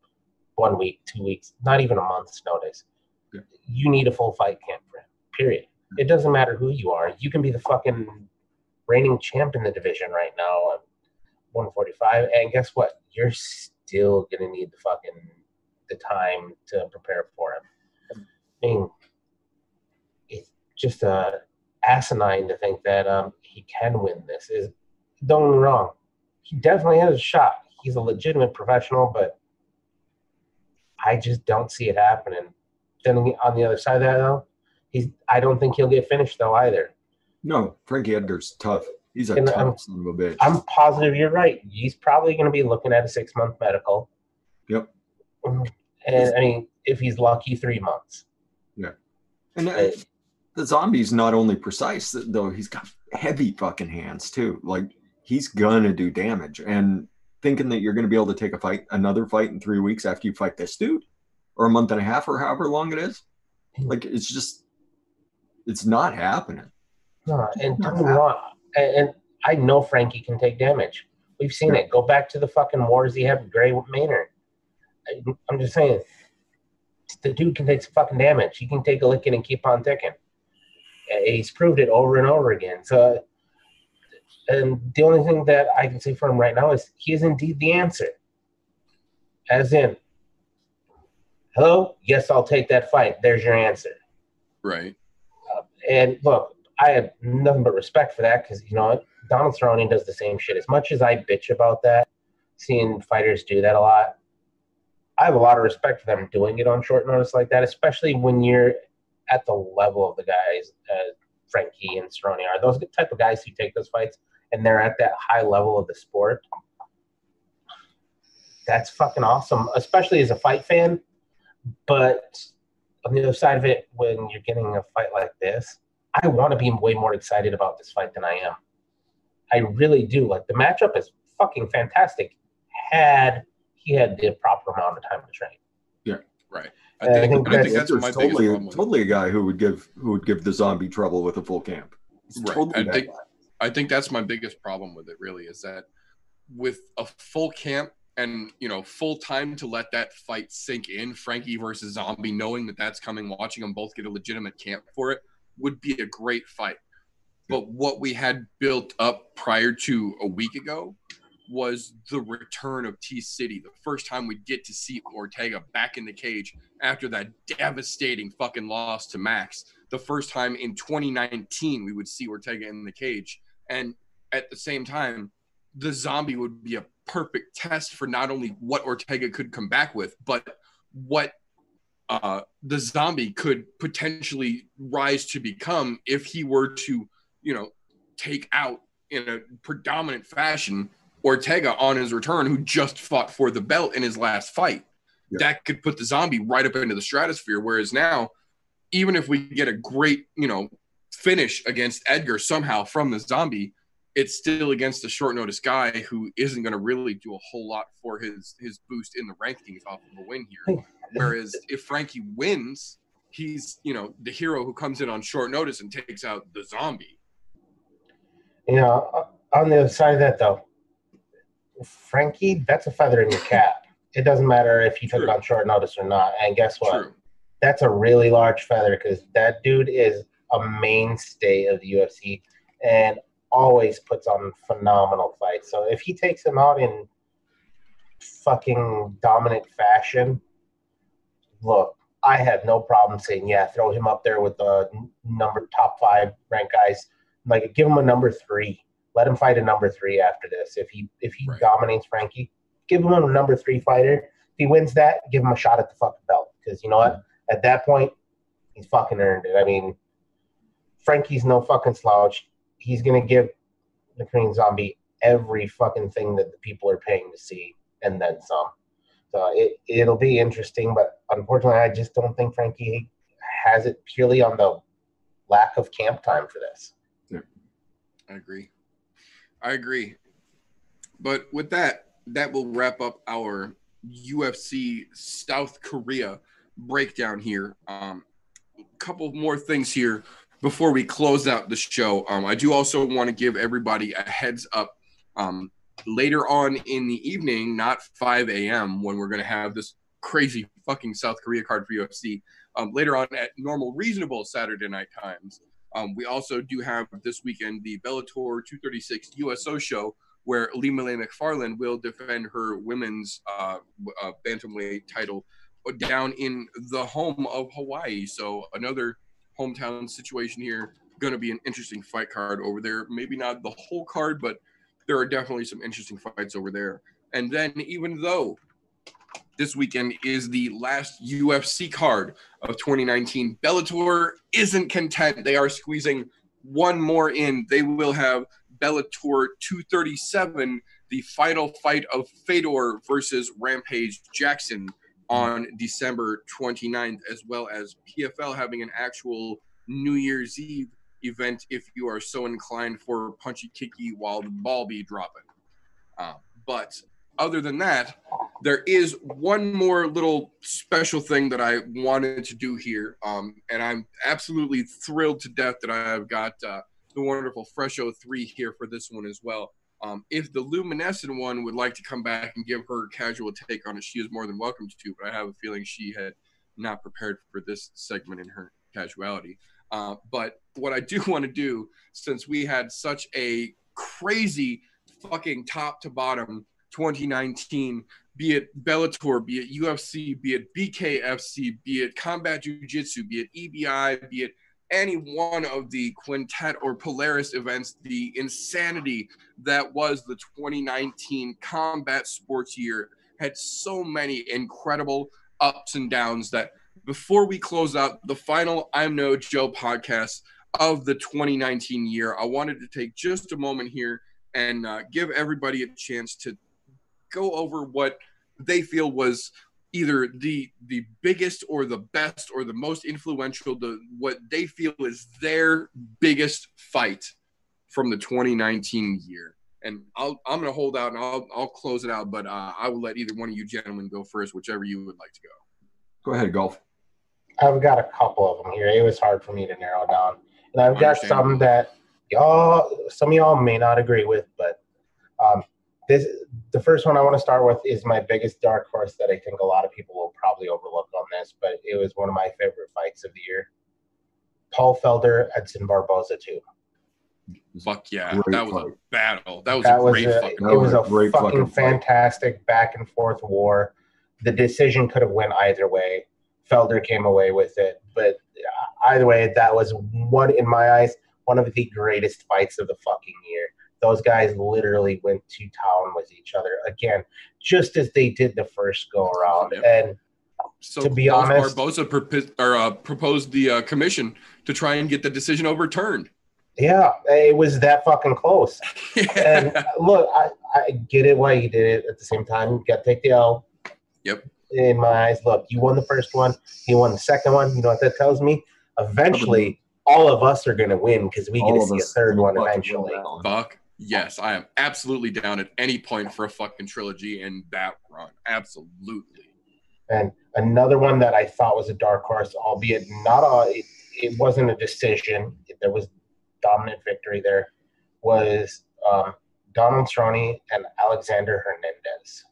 [SPEAKER 1] one week, two weeks, not even a month's notice.
[SPEAKER 3] Yeah.
[SPEAKER 1] You need a full fight camp for him, period. It doesn't matter who you are. You can be the fucking reigning champ in the division right now at 145 and guess what you're still gonna need the fucking the time to prepare for him. I mean it's just uh asinine to think that um he can win this. Is don't get me wrong he definitely has a shot. He's a legitimate professional but i just don't see it happening. Then on the other side of that though he's i don't think he'll get finished though either.
[SPEAKER 4] No, Frankie Edgar's tough. He's a
[SPEAKER 1] And
[SPEAKER 4] tough
[SPEAKER 1] I'm-
[SPEAKER 4] son of a bitch.
[SPEAKER 1] I'm positive you're right. He's probably going to be looking at a six month medical.
[SPEAKER 4] Yep.
[SPEAKER 1] And I mean, if he's lucky, three months. Yeah.
[SPEAKER 4] And uh, the zombie's not only precise though; he's got heavy fucking hands too. Like he's gonna do damage. And thinking that you're gonna be able to take a fight, another fight in three weeks after you fight this dude, or a month and a half, or however long it is, like it's just, it's not happening.
[SPEAKER 1] No, and don't get me wrong. And, I know Frankie can take damage. We've seen it. Go back to the fucking wars he had with Gray Maynard. I, I'm just saying, the dude can take some fucking damage. He can take a licking and keep on ticking. Uh, He's proved it over and over again. So, and the only thing that I can say for him right now is he is indeed the answer. As in, hello, yes, I'll take that fight. There's your answer.
[SPEAKER 3] Right.
[SPEAKER 1] And look, I have nothing but respect for that because you know? Donald Cerrone does the same shit. As much as I bitch about that, seeing fighters do that a lot, I have a lot of respect for them doing it on short notice like that, especially when you're at the level of the guys uh, Frankie and Cerrone are. Those type of guys who take those fights and they're at that high level of the sport. That's fucking awesome, especially as a fight fan. But on the other side of it, when you're getting a fight like this, I want to be way more excited about this fight than I am. I really do. Like the matchup is fucking fantastic. Had he had the proper amount of time to train.
[SPEAKER 3] Yeah, right.
[SPEAKER 1] I
[SPEAKER 3] I think,
[SPEAKER 1] think
[SPEAKER 3] I think
[SPEAKER 1] that's-
[SPEAKER 3] that's my biggest
[SPEAKER 4] totally,
[SPEAKER 3] problem with
[SPEAKER 4] totally a guy who would give who would give the zombie trouble with a full camp. He's
[SPEAKER 3] Right.
[SPEAKER 4] totally
[SPEAKER 3] I think-
[SPEAKER 4] guy.
[SPEAKER 3] I think that's my biggest problem with it. Really, is that with a full camp and you know full time to let that fight sink in, Frankie versus Zombie, knowing that that's coming, watching them both get a legitimate camp for it would be a great fight. But what we had built up prior to a week ago was the return of T City, the first time we'd get to see Ortega back in the cage after that devastating fucking loss to Max. The first time in 2019 we would see Ortega in the cage. And at the same time, the zombie would be a perfect test for not only what Ortega could come back with, but what uh, the zombie could potentially rise to become if he were to, you know, take out in a predominant fashion Ortega on his return, who just fought for the belt in his last fight. Yeah. That could put the zombie right up into the stratosphere. Whereas now, even if we get a great, you know, finish against Edgar somehow from the zombie, it's still against a short notice guy who isn't going to really do a whole lot for his his boost in the rankings off of a win here. Whereas if Frankie wins, he's you know the hero who comes in on short notice and takes out the zombie.
[SPEAKER 1] You know, uh, on the other side of that though, Frankie, that's a feather in your cap. It doesn't matter if you took it on short notice or not. And guess what? True. That's a really large feather because that dude is a mainstay of the UFC and always puts on phenomenal fights. So if he takes him out in fucking dominant fashion, look, I have no problem saying, yeah, throw him up there with the number top five ranked guys. Like, give him a number three. Let him fight a number three after this. If he if he right. dominates Frankie, give him a number three fighter. If he wins that, give him a shot at the fucking belt. Because you know what? At that point, he's fucking earned it. I mean, Frankie's no fucking slouch. He's gonna give the Korean Zombie every fucking thing that the people are paying to see, and then some. So it it'll be interesting, but unfortunately, I just don't think Frankie has it purely on the lack of camp time for this.
[SPEAKER 3] Yeah, I agree. I agree. But with that, that will wrap up our UFC South Korea breakdown here. Um, a couple more things here before we close out the show. Um, I do also want to give everybody a heads up. Um, later on in the evening, not 5 a.m., when we're going to have this crazy fucking South Korea card for UFC. Um, later on at normal, reasonable Saturday night times, um, we also do have this weekend the Bellator 236 USO show, where Ilima-Lei Macfarlane will defend her women's uh, uh, bantamweight title down in the home of Hawaii. So another hometown situation here. Going to be an interesting fight card over there. Maybe not the whole card, but there are definitely some interesting fights over there. And then, even though this weekend is the last UFC card of 2019. Bellator isn't content. They are squeezing one more in. They will have Bellator 237, the final fight of Fedor versus Rampage Jackson on December 29th, as well as PFL having an actual New Year's Eve event if you are so inclined for punchy kicky while the ball be dropping. Uh, but other than that, there is one more little special thing that I wanted to do here. Um, and I'm absolutely thrilled to death that I've got uh, the wonderful Fresho 3 here for this one as well. Um, if the luminescent one would like to come back and give her casual take on it, she is more than welcome to. But I have a feeling she had not prepared for this segment in her casuality. Uh, but what I do want to do, since we had such a crazy fucking top to bottom 2019, be it Bellator, be it UFC, be it BKFC, be it Combat Jiu Jitsu, be it EBI, be it any one of the Quintet or Polaris events, the insanity that was the 2019 combat sports year had so many incredible ups and downs that before we close out the final I'm No Joe podcast of the 2019 year, I wanted to take just a moment here and uh, give everybody a chance to go over what they feel was either the the biggest or the best or the most influential the what they feel is their biggest fight from the 2019 year. And I'll, i'm going to hold out and I'll, I'll close it out but uh, i will let either one of you gentlemen go first whichever you would like to go.
[SPEAKER 4] Go ahead golf
[SPEAKER 1] i've got a couple of them here it was hard for me to narrow down and i've got some that y'all some of y'all may not agree with but um, this the first one I want to start with is my biggest dark horse that I think a lot of people will probably overlook on this, but it was one of my favorite fights of the year. Paul Felder, Edson Barboza too.
[SPEAKER 3] Fuck yeah,
[SPEAKER 4] Great
[SPEAKER 3] that was a battle. That was
[SPEAKER 1] that
[SPEAKER 3] a
[SPEAKER 1] was
[SPEAKER 3] great
[SPEAKER 1] a,
[SPEAKER 3] fucking.
[SPEAKER 4] That
[SPEAKER 1] it was
[SPEAKER 4] was
[SPEAKER 1] a
[SPEAKER 4] a great
[SPEAKER 1] fucking
[SPEAKER 4] fucking
[SPEAKER 1] fantastic back and forth war. The decision could have went either way. Felder came away with it, but either way, that was one in my eyes one of the greatest fights of the fucking year. Those guys literally went to town with each other again, just as they did the first go around.
[SPEAKER 3] Yep.
[SPEAKER 1] And
[SPEAKER 3] So
[SPEAKER 1] to be honest-
[SPEAKER 3] Barboza propi- or, uh, proposed the uh, commission to try and get the decision overturned.
[SPEAKER 1] yeah, it was that fucking close. and look, I, I get it why you did it. At the same time, got to take the L.
[SPEAKER 3] Yep.
[SPEAKER 1] In my eyes, look, you won the first one. You won the second one. You know what that tells me? Eventually, all of us are going to win because we get to see a third one eventually.
[SPEAKER 4] win that.
[SPEAKER 3] Fuck yes, I am absolutely down at any point for a fucking trilogy in that run. Absolutely.
[SPEAKER 1] And another one that I thought was a dark horse, albeit not a, it, it wasn't a decision. There was dominant victory there. Was um, Donald Cerrone and Alexander Hernandez.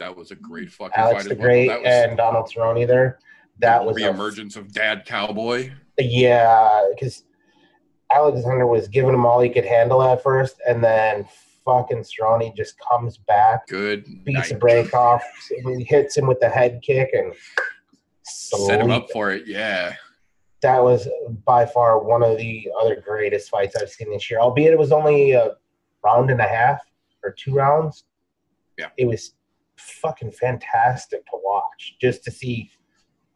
[SPEAKER 3] That was a great mm-hmm. fucking
[SPEAKER 1] Alex
[SPEAKER 3] fight
[SPEAKER 1] the
[SPEAKER 3] well.
[SPEAKER 1] Great
[SPEAKER 3] That was
[SPEAKER 1] and Donald Cerrone there. That
[SPEAKER 3] the
[SPEAKER 1] was the
[SPEAKER 3] emergence of Dad Cowboy.
[SPEAKER 1] Yeah, because Alexander was giving him all he could handle at first, and then fucking Cerrone just comes back,
[SPEAKER 3] Good
[SPEAKER 1] beats
[SPEAKER 3] night.
[SPEAKER 1] break off, hits him with the head kick, and
[SPEAKER 3] Set him up for it. Yeah.
[SPEAKER 1] That was by far one of the other greatest fights I've seen this year, albeit it was only a round and a half or two rounds.
[SPEAKER 3] Yeah.
[SPEAKER 1] It was fucking fantastic to watch just to see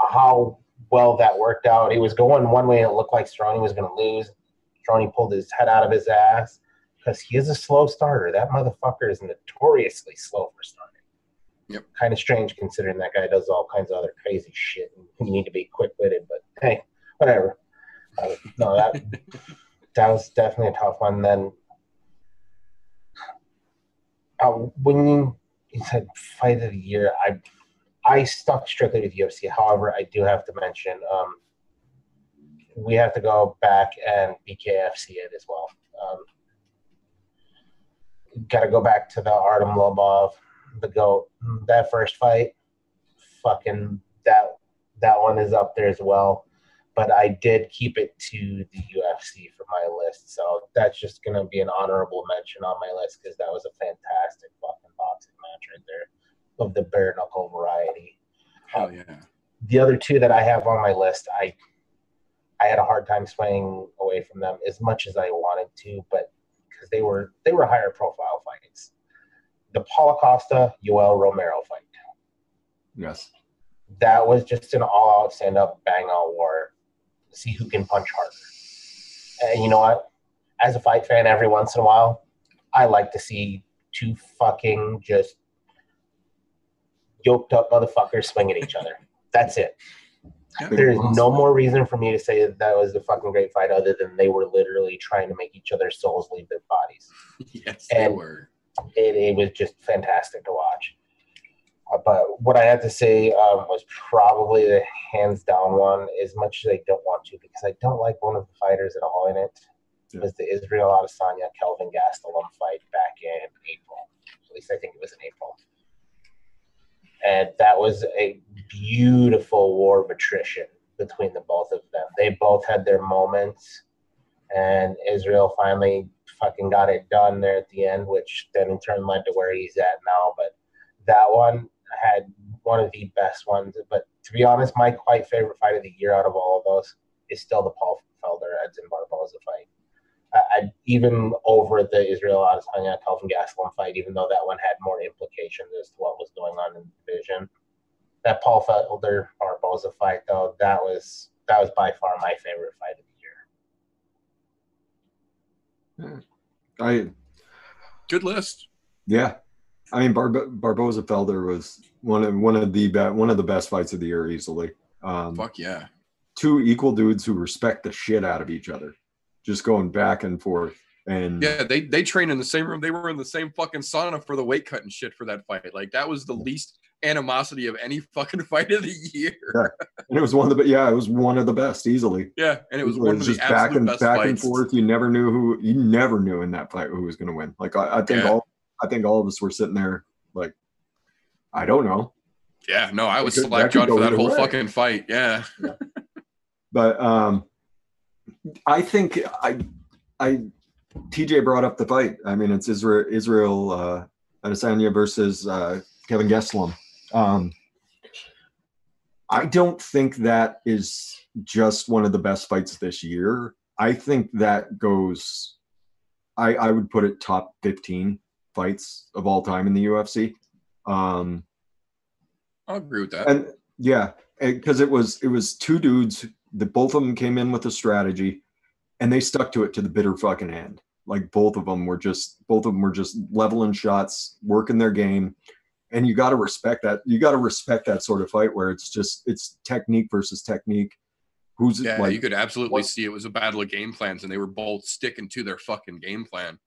[SPEAKER 1] how well that worked out. It was going one way and it looked like Cerrone was going to lose. Cerrone pulled his head out of his ass because he is a slow starter. That motherfucker is notoriously slow for starting.
[SPEAKER 3] Yep.
[SPEAKER 1] Kind of strange considering that guy does all kinds of other crazy shit. And you need to be quick witted, but hey, whatever. Uh, no, that that was definitely a tough one. Then uh, when you, you said fight of the year, I I stuck strictly with UFC. However, I do have to mention um, we have to go back and BKFC it as well. Um, Got to go back to the Artem Lobov, the goat. That first fight, fucking that that one is up there as well. But I did keep it to the UFC for my list, so that's just gonna be an honorable mention on my list because that was a fantastic fucking boxing match right there of the bare knuckle variety.
[SPEAKER 3] Hell yeah.
[SPEAKER 1] The other two that I have on my list, I I had a hard time swaying away from them as much as I wanted to, but because they were they were higher profile fights. The Paulo Costa Yoel Romero fight
[SPEAKER 4] Yes.
[SPEAKER 1] that was just an all out stand up bang out war. See who can punch harder. And you know what? As a fight fan, every once in a while, I like to see two fucking just yoked up motherfuckers swing at each other. That's it.
[SPEAKER 3] Yeah.
[SPEAKER 1] There's no more reason for me to say that, that was a fucking great fight other than they were literally trying to make each other's souls leave their bodies
[SPEAKER 3] Yes, they
[SPEAKER 1] And-
[SPEAKER 3] were.
[SPEAKER 1] it, it was just fantastic to watch. Uh, but what I had to say um, was probably the hands down one, as much as I don't want to, because I don't like one of the fighters at all in it.
[SPEAKER 4] Yeah.
[SPEAKER 1] Was the Israel Adesanya Kelvin Gastelum fight back in April? At least I think it was in April. And that was a beautiful war of attrition between the both of them. They both had their moments, and Israel finally fucking got it done there at the end, which then in turn led to where he's at now. But that one had one of the best ones. But to be honest, my quite favorite fight of the year out of all of those is still the Paul Felder Edson Barboza fight. I, I even over the Israel Adesanya Calvin Gastelum fight, even though that one had more implications as to what was going on in the division. That Paul Felder Barboza fight, though, that was that was by far my favorite fight of the year. Hmm.
[SPEAKER 4] I
[SPEAKER 3] Good list.
[SPEAKER 4] yeah. I mean Bar- Barboza Felder was one of one of the be- one of the best fights of the year easily. Um,
[SPEAKER 3] Fuck yeah.
[SPEAKER 4] two equal dudes who respect the shit out of each other, just going back and forth. And
[SPEAKER 3] Yeah, they they train in the same room. They were in the same fucking sauna for the weight cut and shit for that fight. Like that was the least animosity of any fucking fight of the year. yeah.
[SPEAKER 4] and it was one of the yeah, it was one of the best easily.
[SPEAKER 3] Yeah, and it was
[SPEAKER 4] It
[SPEAKER 3] one of
[SPEAKER 4] just
[SPEAKER 3] the
[SPEAKER 4] back and
[SPEAKER 3] best
[SPEAKER 4] back
[SPEAKER 3] fights.
[SPEAKER 4] and forth. You never knew who you never knew in that fight who was going to win. Like I, I think
[SPEAKER 3] Yeah.
[SPEAKER 4] all I think all of us were sitting there like, I don't know.
[SPEAKER 3] Yeah, no, I was slack jawed for that whole
[SPEAKER 4] way.
[SPEAKER 3] fucking fight. Yeah.
[SPEAKER 4] But um, I think I, I, TJ brought up the fight. I mean, it's Israel, Israel uh, Adesanya versus uh, Kevin Gastelum. Um, I don't think that is just one of the best fights this year. I think that goes. I I would put it top fifteen fights of all time in the UFC. Um,
[SPEAKER 3] I'll agree with that.
[SPEAKER 4] and yeah, because it was it was two dudes that both of them came in with a strategy, and they stuck to it to the bitter fucking end. Like both of them were just both of them were just leveling shots, working their game, and you got to respect that. You got to respect that sort of fight where it's just it's technique versus technique. Who's
[SPEAKER 3] yeah,
[SPEAKER 4] like
[SPEAKER 3] you could absolutely see it was a battle of game plans, and they were both sticking to their fucking game plan.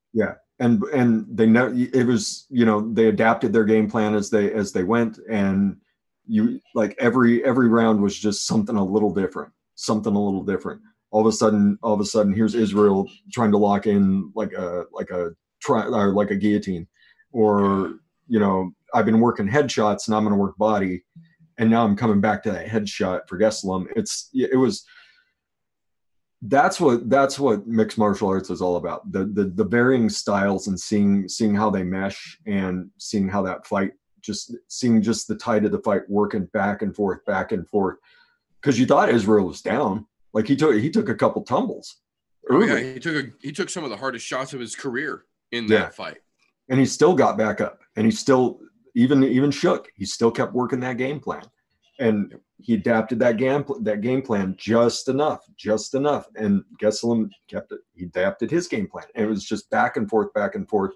[SPEAKER 4] And and they know it was you know they adapted their game plan as they as they went and you like every every round was just something a little different something a little different all of a sudden all of a sudden here's israel trying to lock in like a like a try or like a guillotine or you know i've been working headshots and i'm going to work body and now i'm coming back to that headshot for Gastelum. it's it was that's what that's what mixed martial arts is all about. The, the the varying styles and seeing seeing how they mesh and seeing how that fight just seeing just the tide of the fight working back and forth back and forth. Because you thought israel was down. Like he took he took a couple tumbles
[SPEAKER 3] Oh, yeah, he took a he took some of the hardest shots of his career in
[SPEAKER 4] Yeah.
[SPEAKER 3] that fight.
[SPEAKER 4] and he still got back up and he still even even shook he still kept working that game plan and he adapted that game that game plan just enough just enough. And Gastelum kept it he adapted his game plan. And it was just back and forth back and forth.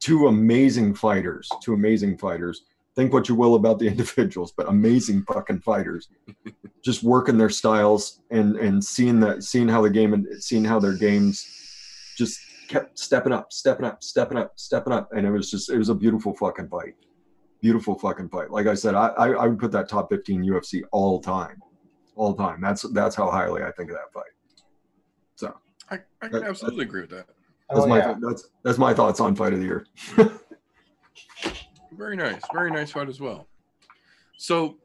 [SPEAKER 4] Two amazing fighters two amazing fighters. Think what you will about the individuals but amazing fucking fighters. Just working their styles and and seeing that seeing how the game and seeing how their games just kept stepping up, stepping up, stepping up, stepping up, and it was just it was a beautiful fucking fight, beautiful fucking fight. Like I said, I I, I would put that top fifteen UFC all time, all time. That's that's how highly I think of that fight. So
[SPEAKER 3] I, I can
[SPEAKER 4] That-
[SPEAKER 3] absolutely agree with that.
[SPEAKER 4] that's
[SPEAKER 1] Oh,
[SPEAKER 4] my
[SPEAKER 1] yeah.
[SPEAKER 4] that's that's my thoughts on fight of the year.
[SPEAKER 3] Very nice, very nice fight as well. So,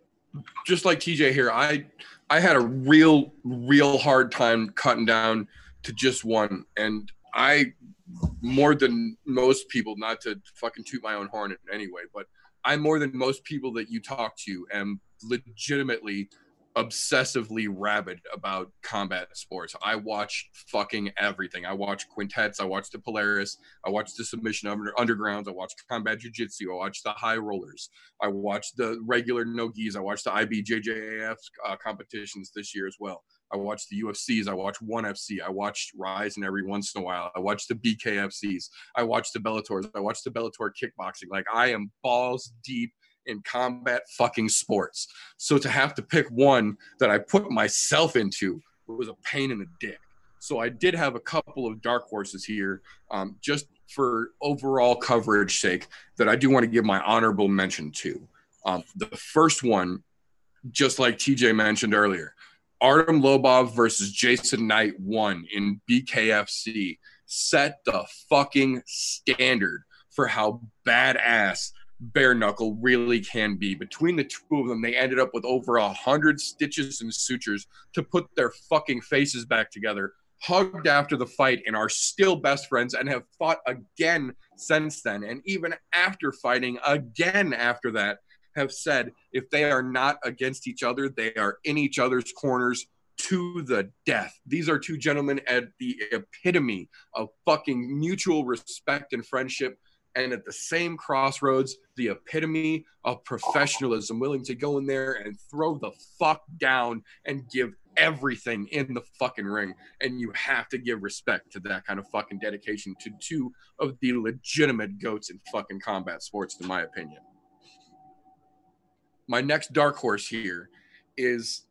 [SPEAKER 3] just like TJ here, I I had a real real hard time cutting down to just one, and I more than most people, not to fucking toot my own horn in any way, but I more than most people that you talk to am legitimately obsessively rabid about combat sports. I watch fucking everything. I watch quintets. I watch the Polaris. I watch the submission under, undergrounds. I watch combat jiu-jitsu. I watch the high rollers. I watch the regular no gis. I watch the IBJJAF uh, competitions this year as well. I watch the UFCs. I watch ONE FC. I watch Rizin every once in a while. I watch the BKFCs. I watch the Bellators. I watch the Bellator kickboxing. Like I am balls deep in combat fucking sports. So to have to pick one that I put myself into was a pain in the dick. So I did have a couple of dark horses here, um, just for overall coverage sake, that I do want to give my honorable mention to. Um, the first one, just like TJ mentioned earlier, Artem Lobov versus Jason Knight won in BKFC set the fucking standard for how badass bare knuckle really can be. Between the two of them, they ended up with over a hundred stitches and sutures to put their fucking faces back together. Hugged after the fight and are still best friends and have fought again since then. And even after fighting again after that, have said if they are not against each other, they are in each other's corners to the death. These are two gentlemen at the epitome of fucking mutual respect and friendship and at the same crossroads, the epitome of professionalism, willing to go in there and throw the fuck down and give everything in the fucking ring. And you have to give respect to that kind of fucking dedication to two of the legitimate goats in fucking combat sports, in my opinion. My next dark horse here is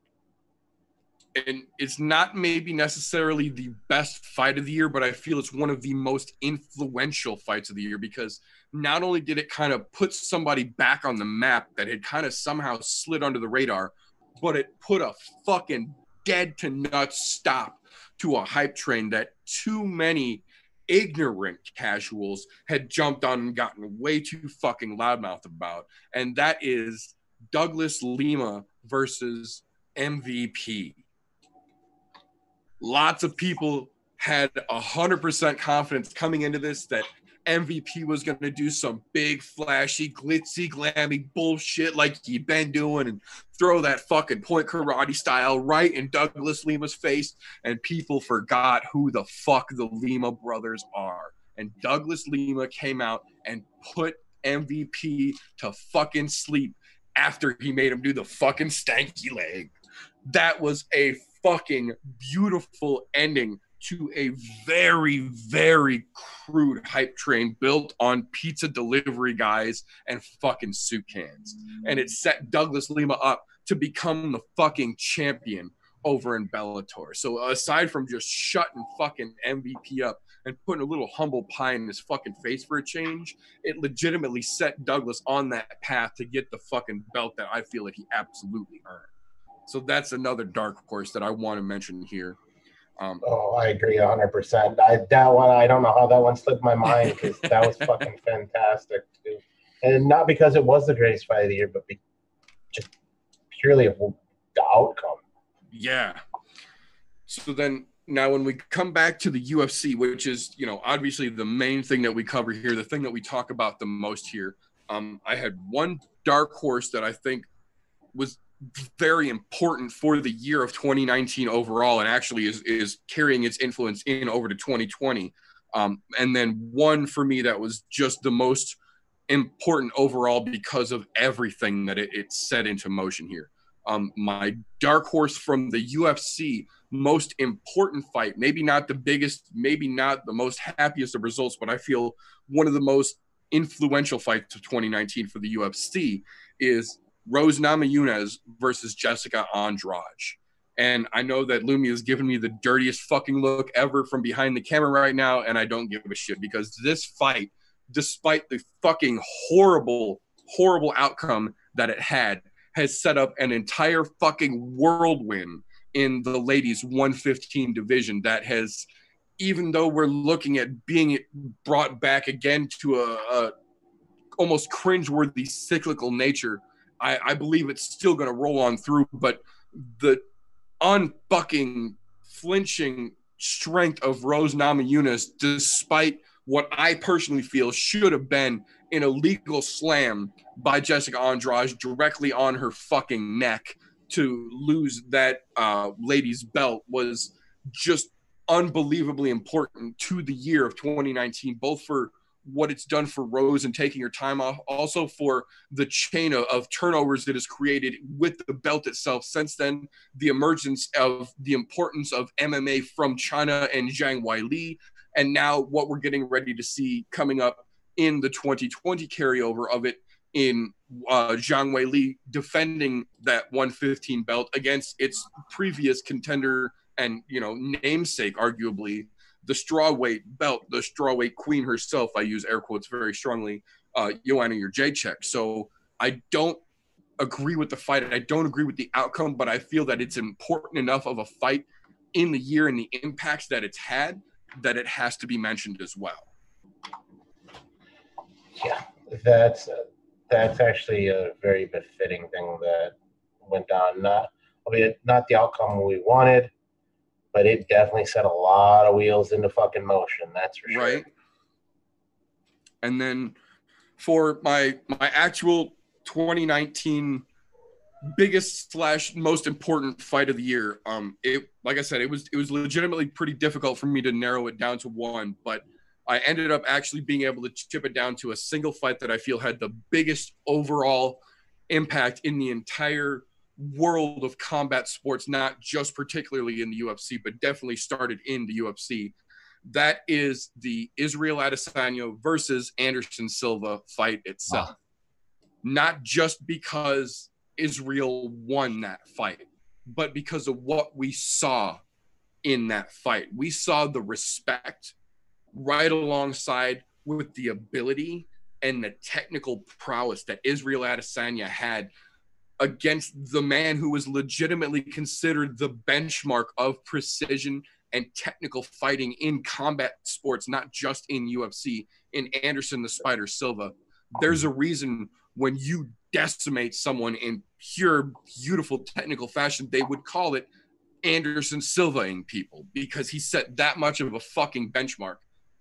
[SPEAKER 3] and it's not maybe necessarily the best fight of the year, but I feel it's one of the most influential fights of the year because not only did it kind of put somebody back on the map that had kind of somehow slid under the radar, but it put a fucking dead to nuts stop to a hype train that too many ignorant casuals had jumped on and gotten way too fucking loudmouth about, and that is Douglas Lima versus MVP. Lots of people had a hundred percent confidence coming into this that MVP was going to do some big, flashy, glitzy, glammy bullshit like he'd been doing and throw that fucking point karate style right in Douglas Lima's face. And people forgot who the fuck the Lima brothers are. And Douglas Lima came out and put MVP to fucking sleep after he made him do the fucking stanky leg. That was a fucking beautiful ending to a very, very crude hype train built on pizza delivery guys and fucking soup cans. And it set Douglas Lima up to become the fucking champion over in Bellator. So aside from just shutting fucking MVP up and putting a little humble pie in his fucking face for a change, it legitimately set Douglas on that path to get the fucking belt that I feel like he absolutely earned. So that's another dark horse that I want to mention here.
[SPEAKER 1] Um, oh, I agree 100%. I, that one, I don't know how that one slipped my mind because that was fucking fantastic, too. And not because it was the greatest fight of the year, but be, just purely of the outcome.
[SPEAKER 3] Yeah. So then now when we come back to the UFC, which is, you know, obviously the main thing that we cover here, the thing that we talk about the most here, um, I had one dark horse that I think was very important for the year of 2019 overall, and actually is is carrying its influence in over to 2020. Um, and then one for me that was just the most important overall because of everything that it, it set into motion here. Um, my dark horse from the UFC most important fight, maybe not the biggest, maybe not the most happiest of results, but I feel one of the most influential fights of 2019 for the UFC is Rose Namajunas versus Jessica Andrade. And I know that Lumi has given me the dirtiest fucking look ever from behind the camera right now, and I don't give a shit because this fight, despite the fucking horrible, horrible outcome that it had, has set up an entire fucking whirlwind in the ladies 115 division that has, even though we're looking at being brought back again to a, a almost cringeworthy cyclical nature I, I believe it's still going to roll on through, but the unfucking flinching strength of Rose Namajunas, despite what I personally feel should have been an illegal slam by Jessica Andrade directly on her fucking neck to lose that uh, lady's belt was just unbelievably important to the year of 2019, both for what it's done for Rose and taking her time off, also for the chain of, of, turnovers that is created with the belt itself. Since then, the emergence of the importance of MMA from China and Zhang Weili, and now what we're getting ready to see coming up in the 2020 carryover of it in uh, Zhang Weili defending that 115 belt against its previous contender and you know namesake, arguably the strawweight belt, the strawweight queen herself. I use air quotes very strongly, Joanna, uh, Joanna Jędrzejczyk. So I don't agree with the fight. I don't agree with the outcome, but I feel that it's important enough of a fight in the year and the impacts that it's had that it has to be mentioned as well.
[SPEAKER 1] Yeah, that's uh, that's actually a very befitting thing that went down. Not, I mean, not the outcome we wanted, but it definitely set a lot of wheels into fucking motion. That's for sure. Right.
[SPEAKER 3] And then for my my actual 2019 biggest slash most important fight of the year, um, it like I said, it was it was legitimately pretty difficult for me to narrow it down to one, but I ended up actually being able to chip it down to a single fight that I feel had the biggest overall impact in the entire world of combat sports, not just particularly in the UFC, but definitely started in the UFC. That is the Israel Adesanya versus Anderson Silva fight itself. Wow. Not just because Israel won that fight, but because of what we saw in that fight. We saw the respect right alongside with the ability and the technical prowess that Israel Adesanya had against the man who was legitimately considered the benchmark of precision and technical fighting in combat sports, not just in UFC, in Anderson the Spider Silva. There's a reason when you decimate someone in pure, beautiful technical fashion, they would call it Anderson Silvaing people because he set that much of a fucking benchmark.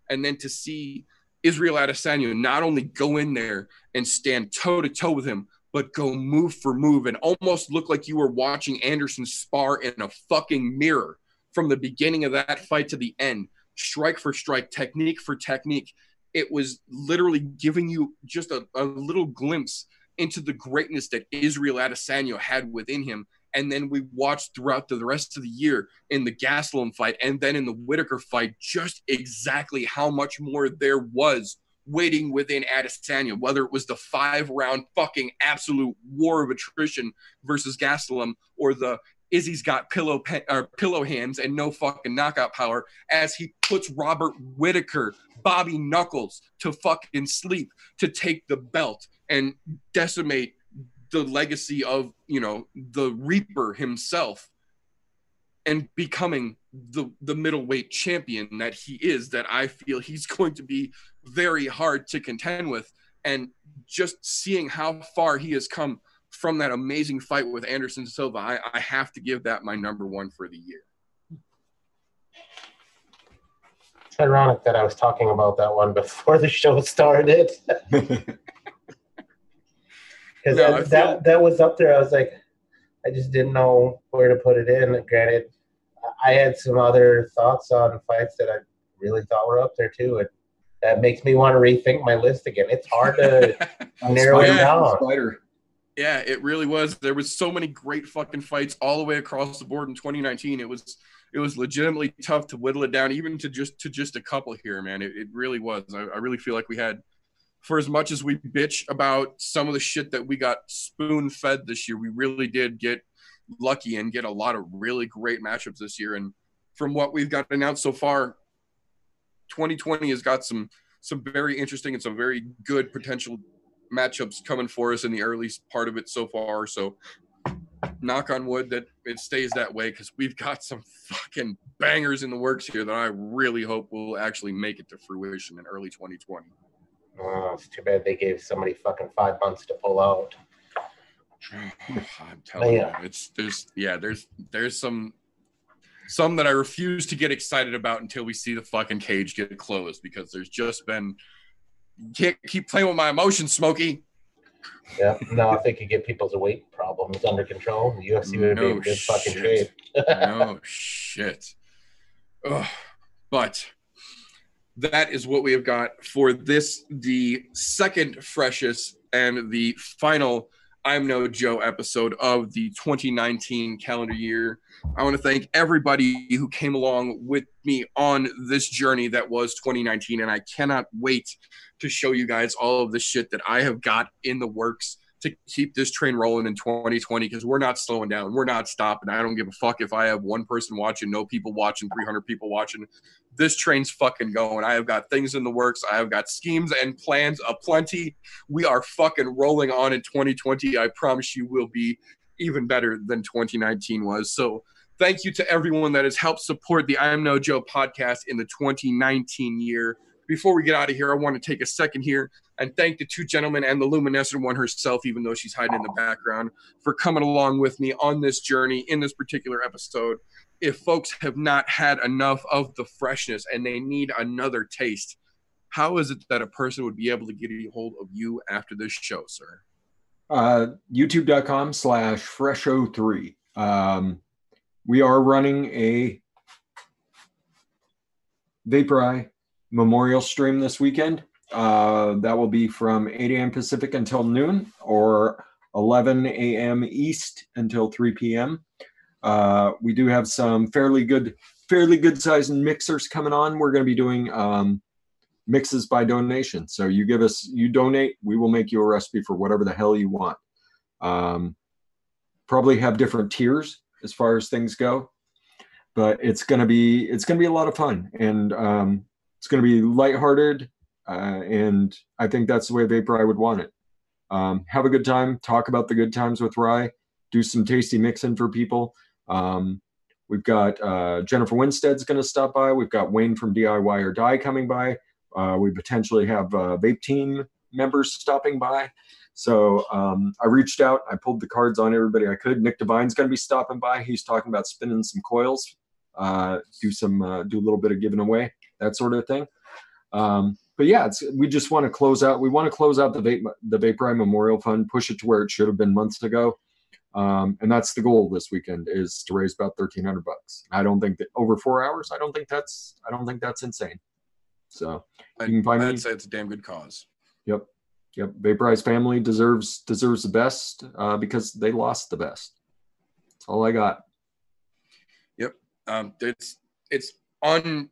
[SPEAKER 3] And then to see Israel Adesanya not only go in there and stand toe to toe with him, but go move for move and almost look like you were watching Anderson spar in a fucking mirror from the beginning of that fight to the end, strike for strike, technique for technique. It was literally giving you just a, a little glimpse into the greatness that Israel Adesanya had within him. And then we watched throughout the rest of the year in the Gastelum fight and then in the Whitaker fight just exactly how much more there was waiting within Adesanya, whether it was the five round fucking absolute war of attrition versus Gastelum or the Izzy's got pillow pe- or pillow hands and no fucking knockout power as he puts Robert Whitaker, Bobby Knuckles to fucking sleep to take the belt and decimate the legacy of, you know, the Reaper himself and becoming the the middleweight champion that he is that I feel he's going to be very hard to contend with. And just seeing how far he has come from that amazing fight with Anderson Silva I, I have to give that my number one for the year
[SPEAKER 1] It's ironic that I was talking about that one before the show started. Because
[SPEAKER 3] No,
[SPEAKER 1] that, that that was up there. I was like, I just didn't know where to put it in. Granted, I had some other thoughts on fights that I really thought were up there too, and that makes me want to rethink my list again. It's hard to narrow it down.
[SPEAKER 4] Spider.
[SPEAKER 3] Yeah, it really was. There was so many great fucking fights all the way across the board in 2019. It was it was legitimately tough to whittle it down, even to just to just a couple here, man. It, it really was. I, I really feel like we had, for as much as we bitch about some of the shit that we got spoon fed this year, we really did get lucky and get a lot of really great matchups this year. And from what we've got announced so far, 2020 has got some some very interesting and some very good potential matchups coming for us in the early part of it so far. So knock on wood that it stays that way because we've got some fucking bangers in the works here that I really hope will actually make it to fruition in early 2020.
[SPEAKER 1] Oh, it's too bad they gave somebody fucking five months to pull out.
[SPEAKER 3] I'm telling
[SPEAKER 1] Yeah.
[SPEAKER 3] you, it's there's yeah, there's there's some some that I refuse to get excited about until we see the fucking cage get closed because there's just been can't keep playing with my emotions, Smokey.
[SPEAKER 1] Yeah, no, I think you get people's weight problems under control, the UFC would be in
[SPEAKER 3] No
[SPEAKER 1] good fucking shape.
[SPEAKER 3] no shit. Ugh. But that is what we have got for this, the second freshest and the final I'm No Joe episode of the 2019 calendar year. I want to thank everybody who came along with me on this journey that was 2019. And I cannot wait to show you guys all of the shit that I have got in the works to keep this train rolling in 2020 because we're not slowing down. We're not stopping. I don't give a fuck if I have one person watching, no people watching, 300 people watching. This train's fucking going. I have got things in the works. I have got schemes and plans aplenty. We are fucking rolling on in 2020. I promise you will be even better than 2019 was. So thank you to everyone that has helped support the I Am No Joe podcast in the 2019 year. Before we get out of here, I want to take a second here and thank the two gentlemen and the luminescent one herself, even though she's hiding in the background, for coming along with me on this journey in this particular episode. If folks have not had enough of the freshness and they need another taste, how is it that a person would be able to get a hold of you after this show, sir?
[SPEAKER 4] uh, youtube.com slash fresho3 um, we are running a vapor Eye memorial stream this weekend uh, that will be from 8 a.m pacific until noon or 11 a.m east until 3 p.m uh, we do have some fairly good fairly good sized mixers coming on we're going to be doing um, mixes by donation. So you give us, you donate, we will make you a recipe for whatever the hell you want. Um, probably have different tiers as far as things go, but it's gonna be it's gonna be a lot of fun and um, it's gonna be lighthearted, uh, and I think that's the way Vapor I would want it. Um, have a good time, talk about the good times with Rye, do some tasty mixing for people. Um, We've got uh, Jennifer Winstead's going to stop by. We've got Wayne from DIY or Die coming by. Uh, we potentially have uh, Vape Team members stopping by. So um, I reached out. I pulled the cards on everybody I could. Nick Devine's going to be stopping by. He's talking about spinning some coils, uh, do some, uh, do a little bit of giving away, that sort of thing. Um, but yeah, it's, we just want to close out. We want to close out the vape, the Vape Memorial Fund, push it to where it should have been months ago. Um, and that's the goal this weekend is to raise about 1300 bucks. I don't think that over four hours, I don't think that's, I don't think that's insane. So
[SPEAKER 3] I,
[SPEAKER 4] you can find
[SPEAKER 3] I'd
[SPEAKER 4] me.
[SPEAKER 3] say it's a damn good cause.
[SPEAKER 4] Yep. Yep. Vaporize family deserves, deserves the best, uh, because they lost the best. That's all I got.
[SPEAKER 3] Yep, um, it's it's un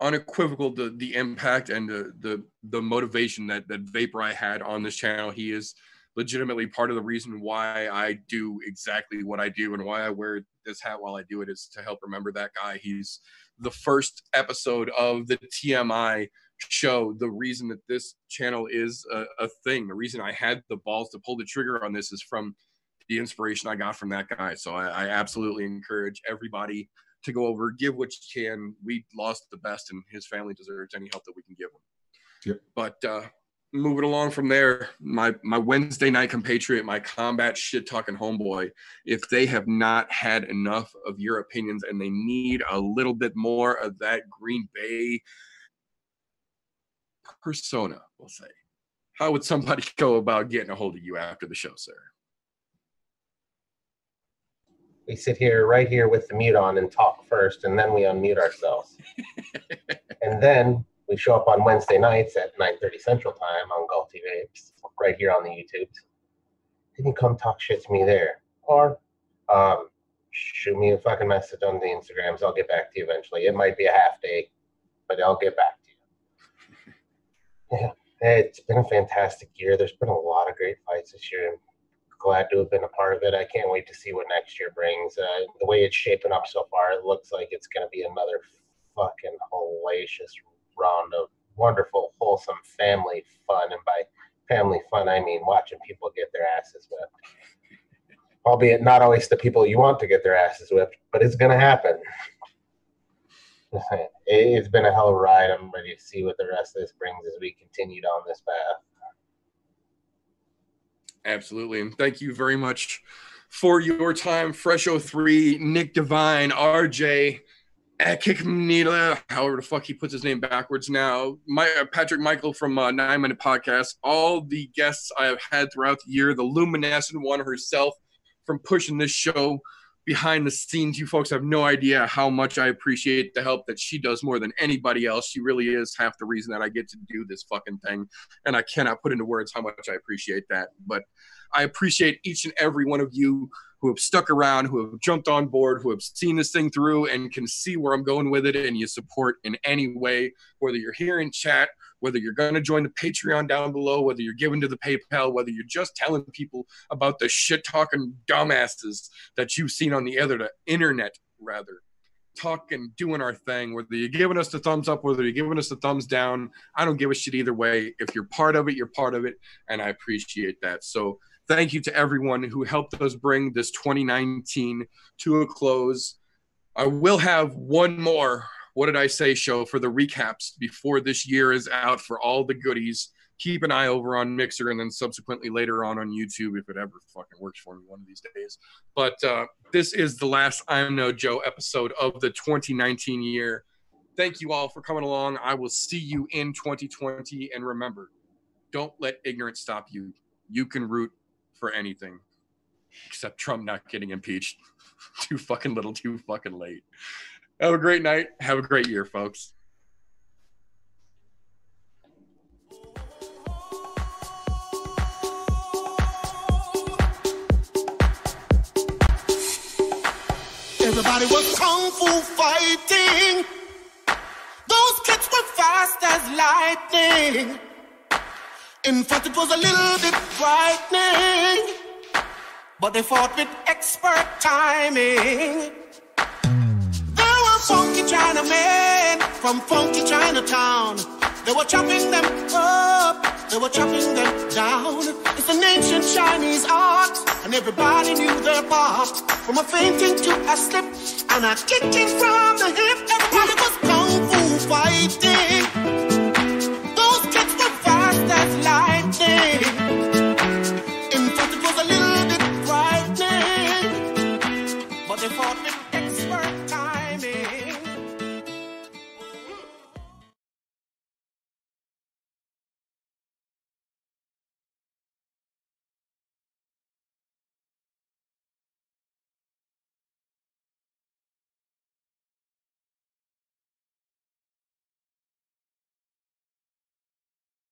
[SPEAKER 3] unequivocal the the impact and the the the motivation that that Vapor I had on this channel. He is legitimately part of the reason why I do exactly what I do and why I wear this hat while I do it is to help remember that guy. He's the first episode of the TMI show. The reason that this channel is a, a thing, the reason I had the balls to pull the trigger on this is from the inspiration I got from that guy. So I, I absolutely encourage everybody to go over, give what you can. We lost the best, and his family deserves any help that we can give him.
[SPEAKER 4] Yep.
[SPEAKER 3] But uh, moving along from there, my my Wednesday night compatriot, my combat shit talking homeboy, if they have not had enough of your opinions and they need a little bit more of that Green Bay persona, we'll say, how would somebody go about getting a hold of you after the show, sir?
[SPEAKER 1] We sit here right here with the mute on and talk first, and then we unmute ourselves. and then we show up on Wednesday nights at 9:30 Central Time on Galti Vapes, right here on the YouTube. Then you come talk shit to me there, or um, shoot me a fucking message on the Instagrams. I'll get back to you eventually. It might be a half day, but I'll get back to you. Yeah, it's been a fantastic year. There's been a lot of great fights this year. Glad to have been a part of it. I can't wait to see what next year brings. Uh, the way it's shaping up so far, it looks like it's going to be another fucking hellacious round of wonderful, wholesome family fun. And by family fun, I mean watching people get their asses whipped. Albeit not always the people you want to get their asses whipped, but it's going to happen. It's been a hell of a ride. I'm ready to see what the rest of this brings as we continue down this path.
[SPEAKER 3] Absolutely. And thank you very much for your time. Fresh 03, Nick Devine, RJ, Ekiknila, however the fuck he puts his name backwards now. My, uh, Patrick Michael from uh, Nine Minute Podcast. All the guests I have had throughout the year, the luminescent one herself from pushing this show behind the scenes. You folks have no idea how much I appreciate the help that she does more than anybody else. She really is half the reason that I get to do this fucking thing. And I cannot put into words how much I appreciate that. But I appreciate each and every one of you who have stuck around, who have jumped on board, who have seen this thing through and can see where I'm going with it, and you support in any way, whether you're here in chat, whether you're going to join the Patreon down below, whether you're giving to the PayPal, whether you're just telling people about the shit talking dumbasses that you've seen on the other internet, rather. Talking, doing our thing, whether you're giving us the thumbs up, whether you're giving us the thumbs down, I don't give a shit either way. If you're part of it, you're part of it, and I appreciate that. So, thank you to everyone who helped us bring this 2019 to a close. I will have one more What Did I Say show for the recaps before this year is out for all the goodies. Keep an eye over on Mixer and then subsequently later on on YouTube if it ever fucking works for me one of these days. But uh, this is the last I'm No Joe episode of the 2019 year. Thank you all for coming along. I will see you in 2020. And remember, don't let ignorance stop you. You can root for anything except Trump not getting impeached. too fucking little, too fucking late. Have a great night. Have a great year, folks.
[SPEAKER 5] Everybody was kung fu fighting. Those kids were fast as lightning. In fact, it was a little bit frightening. But they fought with expert timing. Funky Chinamen from funky Chinatown. They were chopping them up, they were chopping them down. It's an ancient Chinese art, and everybody knew their part. From a fainting to a slip and a kicking from the hip. Everybody was kung fu fighting.